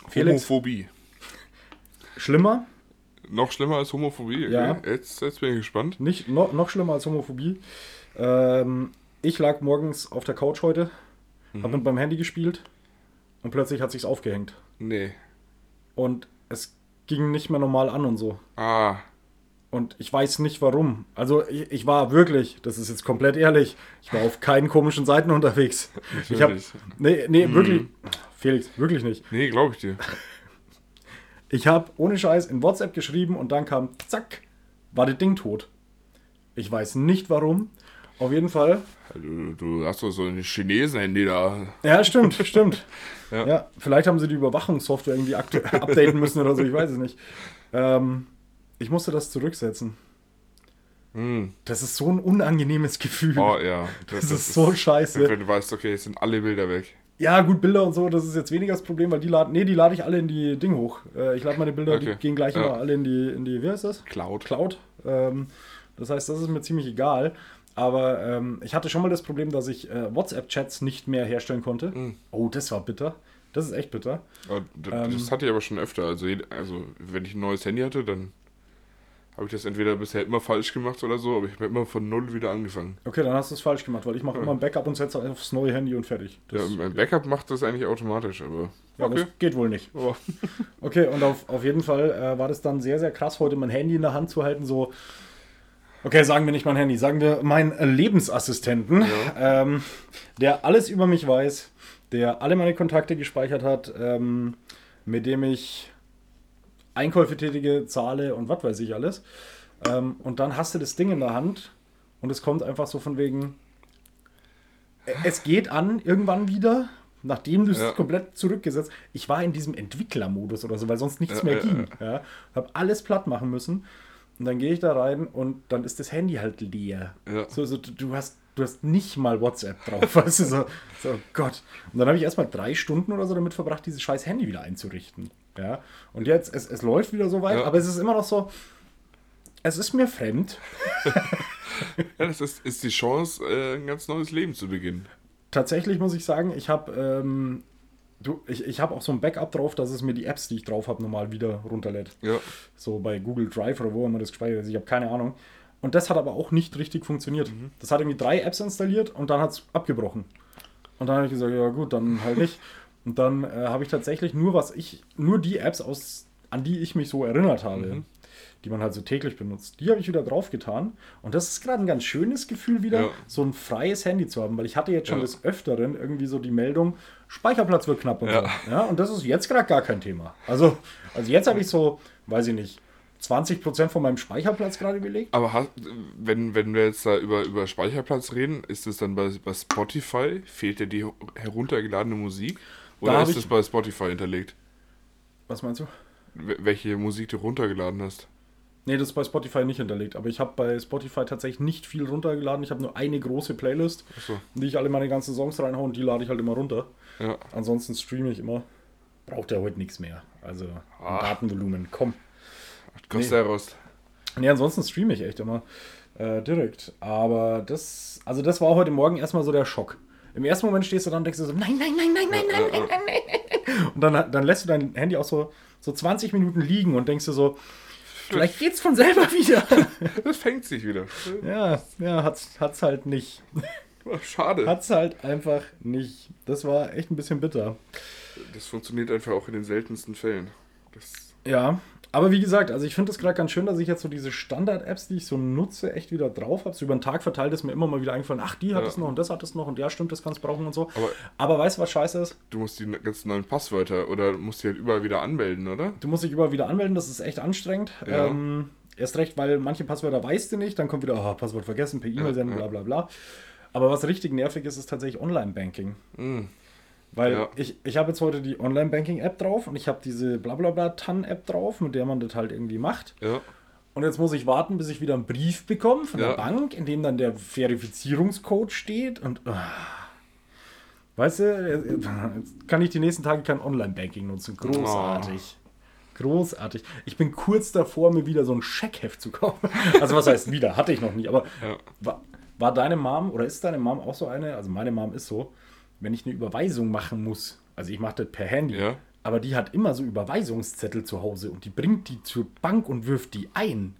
Felix, Homophobie. schlimmer, Noch schlimmer als Homophobie? Okay. Ja. Jetzt, jetzt bin ich gespannt. nicht noch, noch schlimmer als Homophobie. Ähm, ich lag morgens auf der Couch heute, hab mit meinem Handy gespielt und plötzlich hat sich's aufgehängt. Nee. Und es ging nicht mehr normal an und so. Ah, Und ich weiß nicht warum. Also ich, ich war wirklich, das ist jetzt komplett ehrlich, ich war auf keinen komischen Seiten unterwegs. Ich hab, Natürlich. nee, nee, wirklich, Felix, wirklich nicht. nee, glaube ich dir. Ich habe ohne Scheiß in WhatsApp geschrieben und dann kam, zack, war das Ding tot. Ich weiß nicht warum. Auf jeden Fall. Du, du hast doch so ein Chinesen-Handy da. Ja, stimmt, stimmt. Ja. Ja. vielleicht haben sie die Überwachungssoftware irgendwie [LAUGHS] updaten müssen oder so, ich weiß es nicht. Ähm, ich musste das zurücksetzen. Hm. Das ist so ein unangenehmes Gefühl. Oh ja. [LAUGHS] das, ist so scheiße. Wenn du weißt, okay, jetzt sind alle Bilder weg. Ja, gut, Bilder und so, das ist jetzt weniger das Problem, weil die laden, nee, die lade ich alle in die Ding hoch. Äh, ich lade meine Bilder, die Okay. gehen gleich Ja. immer alle in die, in die, wie heißt das? Cloud. Cloud. Ähm, das heißt, das ist mir ziemlich egal. Aber ähm, ich hatte schon mal das Problem, dass ich äh, WhatsApp-Chats nicht mehr herstellen konnte. Mhm. Oh, das war bitter. Das ist echt bitter. Aber d- Ähm. das hatte ich aber schon öfter. Also, also, wenn ich ein neues Handy hatte, dann habe ich das entweder bisher immer falsch gemacht oder so, aber ich habe immer von null wieder angefangen. Okay, dann hast du es falsch gemacht, weil ich mache immer ein Backup und setze aufs neue Handy und fertig. Ja, Das, mein Backup macht das eigentlich automatisch, aber. ja, Okay. das geht wohl nicht. Aber, [LAUGHS] Okay, und auf, auf jeden Fall äh, war das dann sehr, sehr krass, heute mein Handy in der Hand zu halten, so. Okay, sagen wir nicht mein Handy, sagen wir meinen Lebensassistenten, ähm, der alles über mich weiß, der alle meine Kontakte gespeichert hat, ähm, mit dem ich Einkäufe tätige, zahle und was weiß ich alles. Ähm, und dann hast du das Ding in der Hand und es kommt einfach so von wegen, es geht an irgendwann wieder, nachdem du es Ja. komplett zurückgesetzt. Ich war in diesem Entwicklermodus oder so, weil sonst nichts Ja, mehr ja, ging. Ja. Hab alles platt machen müssen. Und dann gehe ich da rein und dann ist das Handy halt leer. Ja. So, so, du hast, du hast nicht mal WhatsApp drauf, [LAUGHS] weißt du, so, so oh Gott. Und dann habe ich erstmal drei Stunden oder so damit verbracht, dieses scheiß Handy wieder einzurichten. Ja. Und jetzt, es, es läuft wieder so weit, Ja. aber es ist immer noch so, es ist mir fremd. [LAUGHS] ja, das ist, ist die Chance, äh, ein ganz neues Leben zu beginnen. Tatsächlich muss ich sagen, ich habe ähm, du, ich, ich hab auch so ein Backup drauf, dass es mir die Apps, die ich drauf habe, nochmal wieder runterlädt. Ja. So bei Google Drive oder wo immer das gespeichert ist. Ich habe keine Ahnung. Und das hat aber auch nicht richtig funktioniert. Das hat irgendwie drei Apps installiert und dann hat es abgebrochen. Und dann habe ich gesagt, ja gut, dann halt nicht. Und dann äh, habe ich tatsächlich nur was ich, nur die Apps aus, an die ich mich so erinnert habe, die man halt so täglich benutzt, die habe ich wieder draufgetan. Und das ist gerade ein ganz schönes Gefühl wieder, Ja. so ein freies Handy zu haben, weil ich hatte jetzt schon Ja. des Öfteren irgendwie so die Meldung, Speicherplatz wird knapp und Ja. so. Ja, und das ist jetzt gerade gar kein Thema. Also, also jetzt habe ich so, weiß ich nicht, 20% von meinem Speicherplatz gerade belegt. Aber hast, wenn, wenn wir jetzt da über, über Speicherplatz reden, ist es dann bei, bei Spotify? Fehlt dir die heruntergeladene Musik? Da Oder hab ist es bei Spotify hinterlegt? Was meinst du? Wel- Welche Musik du runtergeladen hast? Nee, das ist bei Spotify nicht hinterlegt, aber ich habe bei Spotify tatsächlich nicht viel runtergeladen. Ich habe nur eine große Playlist, in die ich alle meine ganzen Songs reinhaue und die lade ich halt immer runter. Ja. Ansonsten streame ich immer. Braucht ja heute nichts mehr. Also. Datenvolumen, komm. Costeros. Nee, ansonsten streame ich echt immer äh, direkt. Aber das, also das war heute Morgen erstmal so der Schock. Im ersten Moment stehst du dann und denkst du so, nein, nein, nein, nein, nein, nein, nein, nein, nein, nein. Und dann, dann lässt du dein Handy auch so, so 20 Minuten liegen und denkst du so, vielleicht geht's von selber wieder. Das fängt sich wieder. ja, ja, hat's, hat's halt nicht. Schade. Hat's halt einfach nicht. Das war echt ein bisschen bitter. Das funktioniert einfach auch in den seltensten Fällen. Das, Ja, aber wie gesagt, also ich finde es gerade ganz schön, dass ich jetzt so diese Standard-Apps, die ich so nutze, echt wieder drauf habe. So über den Tag verteilt ist mir immer mal wieder eingefallen, ach, die hat Ja. es noch und das hat es noch und ja, stimmt, das kannst du brauchen und so. Aber- Aber, weißt du, was scheiße ist? du musst die ganzen neuen Passwörter oder musst die halt überall wieder anmelden, oder? Du musst dich überall wieder anmelden, das ist echt anstrengend. Ja. Ähm, erst recht, weil manche Passwörter weißt du nicht, dann kommt wieder, oh, Passwort vergessen, per E-Mail senden, ja. bla bla bla. Aber was richtig nervig ist, ist tatsächlich Online-Banking. Mhm. Weil Ja. ich, ich habe jetzt heute die Online-Banking-App drauf und ich habe diese blablabla-TAN-App drauf, mit der man das halt irgendwie macht. Ja. Und jetzt muss ich warten, bis ich wieder einen Brief bekomme von Ja. der Bank, in dem dann der Verifizierungscode steht. Und ah. weißt du, jetzt kann ich die nächsten Tage kein Online-Banking nutzen. Großartig. Großartig. Ich bin kurz davor, mir wieder so ein Scheckheft zu kaufen. [LAUGHS] Also was heißt wieder? Hatte ich noch nie. Aber Ja. war, war deine Mom oder ist deine Mom auch so eine? Also meine Mom ist so, wenn ich eine Überweisung machen muss, also ich mache das per Handy, Ja. aber die hat immer so Überweisungszettel zu Hause und die bringt die zur Bank und wirft die ein.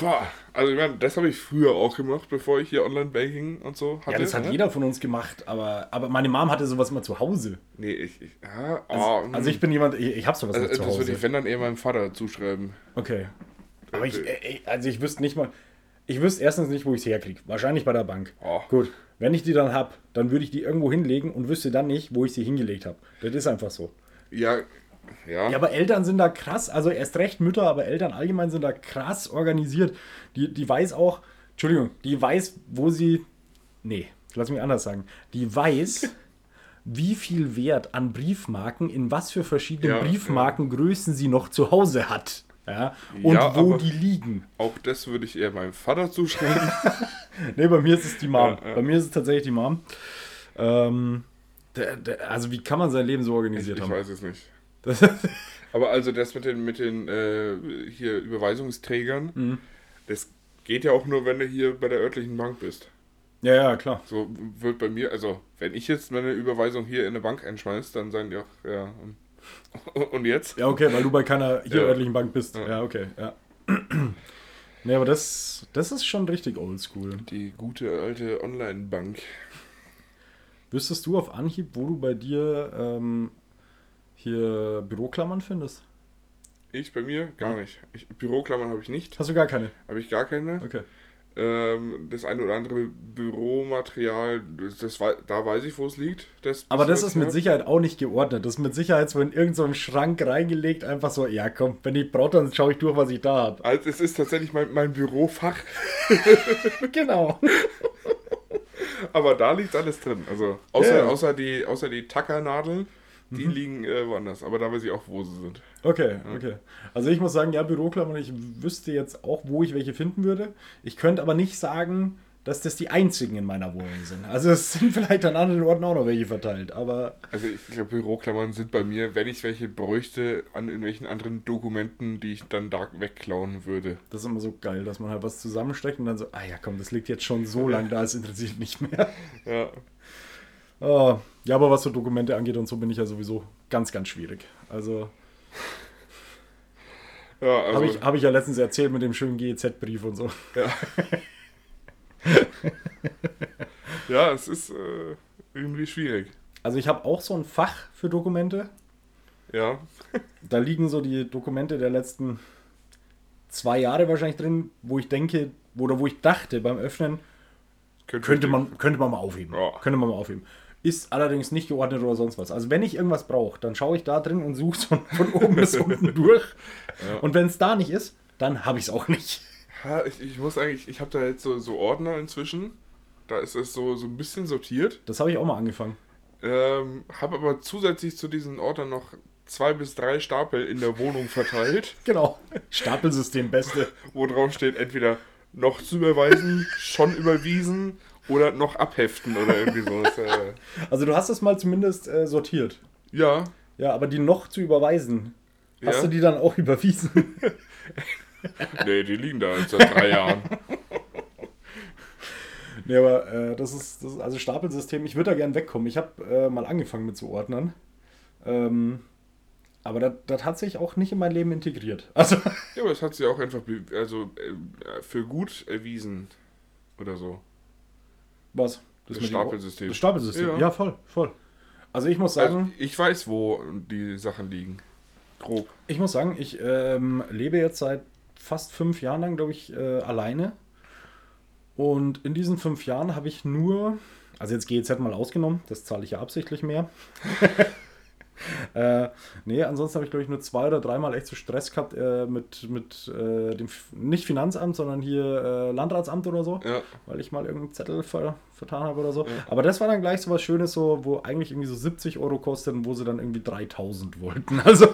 Boah, also ich meine, das habe ich früher auch gemacht, bevor ich hier Online-Banking und so hatte. Ja, das hat ne? jeder von uns gemacht, aber, aber meine Mom hatte sowas immer zu Hause. Nee, ich, ich ja, Also, oh, also ich bin jemand, ich, ich habe sowas also, zu das würde Hause. ich, wenn dann eher meinem Vater zuschreiben. Okay. Aber ich, äh, also ich wüsste nicht mal, ich wüsste erstens nicht, wo ich es herkriege. Wahrscheinlich bei der Bank. Oh. Gut, wenn ich die dann habe, dann würde ich die irgendwo hinlegen und wüsste dann nicht, wo ich sie hingelegt habe. Das ist einfach so. Ja, ja. Ja, aber Eltern sind da krass, also erst recht Mütter, aber Eltern allgemein sind da krass organisiert. Die, die weiß auch, Entschuldigung, die weiß, wo sie, nee, lass mich anders sagen, die weiß, [LAUGHS] wie viel Wert an Briefmarken in was für verschiedenen Ja, Briefmarkengrößen sie noch zu Hause hat. Ja, und Ja, wo die liegen. Auch das würde ich eher meinem Vater zuschreiben. [LAUGHS] Nee, bei mir ist es die Mom. Ja. Bei mir ist es tatsächlich die Mom. Ähm, der, der, also wie kann man sein Leben so ich organisiert ich haben? weiß es nicht. [LAUGHS] Aber also das mit den, mit den äh, hier Überweisungsträgern, Mhm. das geht ja auch nur, wenn du hier bei der örtlichen Bank bist. ja, ja, klar. So wird bei mir, also wenn ich jetzt meine Überweisung hier in eine Bank einschmeiß, dann sagen die auch, ja, [LAUGHS] und, jetzt? Ja, okay, weil du bei keiner hier Ja. örtlichen Bank bist. Ja. Ja, okay, ja. [CLEARS THROAT] nee, aber das, das ist schon richtig oldschool. Die gute alte Online-Bank. Wüsstest du auf Anhieb, wo du bei dir ähm, hier Büroklammern findest? Ich bei mir gar nicht. Ich, Büroklammern habe ich nicht, Hast du gar keine? habe ich gar keine. Okay. Ähm, das eine oder andere Büromaterial, das, da weiß ich, wo es liegt. Das Aber das ist mit. Sicherheit auch nicht geordnet. Das ist mit Sicherheit so in irgendeinem so Schrank reingelegt, einfach so, ja komm, wenn ich brauche, dann schaue ich durch, was ich da habe. Also es ist tatsächlich mein, mein Bürofach, [LAUGHS] genau. [LAUGHS] aber da liegt alles drin. Also außer, Ja. außer die, außer die Tackernadeln, die Mhm. liegen äh, woanders. Aber da weiß ich auch, wo sie sind. Okay, okay. Also ich muss sagen, ja, Büroklammern, ich wüsste jetzt auch, wo ich welche finden würde. Ich könnte aber nicht sagen, dass das die einzigen in meiner Wohnung sind. Also es sind [LAUGHS] vielleicht an anderen Orten auch noch welche verteilt, aber Also ich glaube, Büroklammern sind bei mir, wenn ich welche bräuchte, an irgendwelchen anderen Dokumenten, die ich dann da wegklauen würde. das ist immer so geil, dass man halt was zusammensteckt und dann so, ah ja komm, das liegt jetzt schon so [LAUGHS] lang da, es interessiert nicht mehr. Ja. Oh, ja, aber was so Dokumente angeht und so bin ich ja sowieso ganz, ganz schwierig. Also Ja, also, habe ich, hab ich ja letztens erzählt mit dem schönen GEZ-Brief und so. ja. [LAUGHS] ja, es ist äh, irgendwie schwierig. Also ich habe auch so ein Fach für Dokumente. Ja. [LAUGHS] Da liegen so die Dokumente der letzten zwei Jahre wahrscheinlich drin, wo ich denke, oder wo ich dachte beim Öffnen, könnte man, könnte man mal aufheben. Ja. Könnte man mal aufheben. Ist allerdings nicht geordnet oder sonst was. Also wenn ich irgendwas brauche, dann schaue ich da drin und suche so von oben bis unten [LAUGHS] durch. Ja. Und wenn es da nicht ist, dann habe ich es auch nicht. Ja, ich, ich muss eigentlich, ich habe da jetzt so, so Ordner inzwischen. Da ist es so, so ein bisschen sortiert. Das habe ich auch mal angefangen. Ähm, habe aber zusätzlich zu diesen Ordnern noch zwei bis drei Stapel in der Wohnung verteilt, [LAUGHS] Genau. Stapelsystem beste. [LAUGHS] wo drauf steht entweder noch zu überweisen, schon überwiesen oder noch abheften oder irgendwie so. Das, [LAUGHS] Also du hast es mal zumindest äh, sortiert. ja, Ja, aber die noch zu überweisen, hast Ja. du die dann auch überwiesen? [LAUGHS] nee, die liegen da jetzt seit drei Jahren. [LAUGHS] Nee, aber äh, das, ist, das ist also Stapelsystem. Ich würde da gern wegkommen. Ich habe äh, mal angefangen mit zu ordnen. Ähm, aber das, das hat sich auch nicht in mein Leben integriert. Also, Ja, aber es hat sich auch einfach also, äh, für gut erwiesen oder so. Was? Das dem- Stapelsystem. Das Stapelsystem, ja. Ja. voll, voll. Also ich muss sagen, Also, ich weiß, wo die Sachen liegen. Grob. ich muss sagen, ich ähm, lebe jetzt seit fast fünf Jahren lang, glaube ich, äh, alleine. Und in diesen fünf Jahren habe ich nur, also jetzt GEZ mal ausgenommen, das zahle ich ja absichtlich mehr. [LAUGHS] [LAUGHS] äh, nee, ansonsten habe ich, glaube ich, nur zwei oder dreimal echt so Stress gehabt äh, mit, mit äh, dem, F- nicht Finanzamt, sondern hier äh, Landratsamt oder so, Ja. weil ich mal irgendeinen Zettel ver, vertan habe oder so. Aber das war dann gleich so was Schönes, so, wo eigentlich irgendwie so 70 Euro kostet und wo sie dann irgendwie 3000 wollten. [LAUGHS] Also,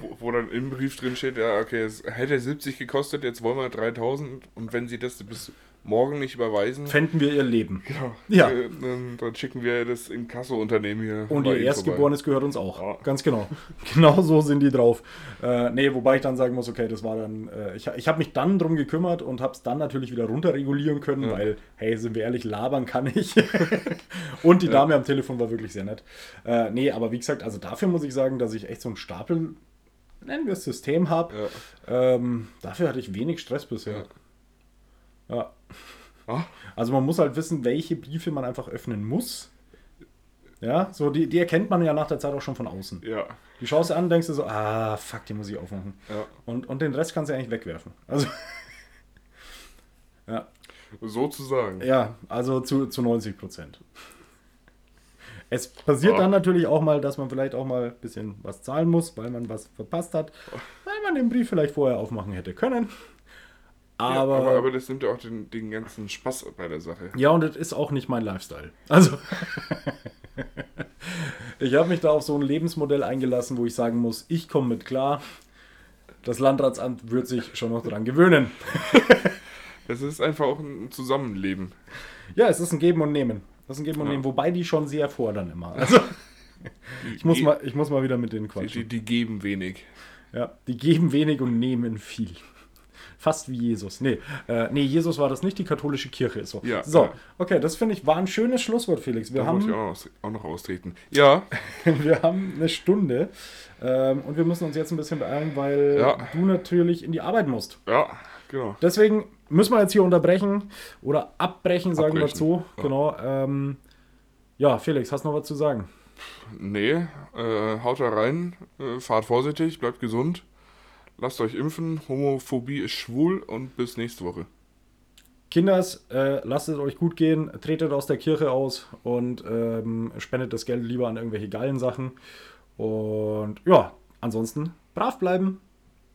Wo, wo dann im Brief drin steht, ja, okay, es hätte 70 gekostet, jetzt wollen wir 3000 und wenn sie das bis morgen nicht überweisen, Fänden wir ihr Leben. genau, Ja. äh, dann, schicken wir das Inkasso-Unternehmen hier. Und ihr Erstgeborenes gehört uns auch. Ja. Ganz genau. [LAUGHS] Genau so sind die drauf. Äh, nee, wobei ich dann sagen muss, okay, das war dann. Äh, ich ich habe mich dann drum gekümmert und habe es dann natürlich wieder runterregulieren können, Ja. weil, hey, sind wir ehrlich, labern kann ich. [LAUGHS] und die Dame am Telefon war wirklich sehr nett. Äh, nee, aber wie gesagt, also dafür muss ich sagen, dass ich echt so einen Stapel, nennen wir es System habe. Ja. Ähm, dafür hatte ich wenig Stress bisher. Ja. Also man muss halt wissen, welche Briefe man einfach öffnen muss. Ja, so die, die erkennt man ja nach der Zeit auch schon von außen. ja, Die schaust du an, denkst du so, ah, fuck, die muss ich aufmachen. ja. Und, und den Rest kannst du eigentlich wegwerfen. Also, [LAUGHS] ja, Sozusagen. ja, also zu, zu 90 Prozent. Es passiert Ja. dann natürlich auch mal, dass man vielleicht auch mal ein bisschen was zahlen muss, weil man was verpasst hat, weil man den Brief vielleicht vorher aufmachen hätte können. Aber, ja, aber, aber das nimmt ja auch den, den ganzen Spaß bei der Sache. Ja, und das ist auch nicht mein Lifestyle. Also, [LAUGHS] ich habe mich da auf so ein Lebensmodell eingelassen, wo ich sagen muss, ich komme mit klar. Das Landratsamt wird sich schon noch dran gewöhnen. [LAUGHS] Es ist einfach auch ein Zusammenleben. Ja, es ist ein Geben und Nehmen. Das ist ein Geben und Ja. Nehmen, wobei die schon sehr fordern immer. Also, ich muss, mal, ich muss mal wieder mit denen Die, quatschen. die, die geben wenig. Ja, die geben wenig und nehmen viel. Fast wie Jesus. Nee, äh, nee, Jesus war das nicht, die katholische Kirche ist so. Ja, so, ja. okay, das finde ich war ein schönes Schlusswort, Felix. Wir Da muss ich haben, auch noch, auch noch austreten. Ja, [LAUGHS] wir haben eine Stunde ähm, und wir müssen uns jetzt ein bisschen beeilen, weil Ja. du natürlich in die Arbeit musst. ja, genau. Deswegen müssen wir jetzt hier unterbrechen oder abbrechen, sagen wir Abbrechen, so. ja. Genau. Ähm, ja, Felix, hast du noch was zu sagen? Nee, äh, haut da rein, äh, fahrt vorsichtig, bleibt gesund, lasst euch impfen, Homophobie ist schwul und bis nächste Woche. Kinders, äh, lasst es euch gut gehen, tretet aus der Kirche aus und ähm, spendet das Geld lieber an irgendwelche geilen Sachen. Und ja, ansonsten brav bleiben,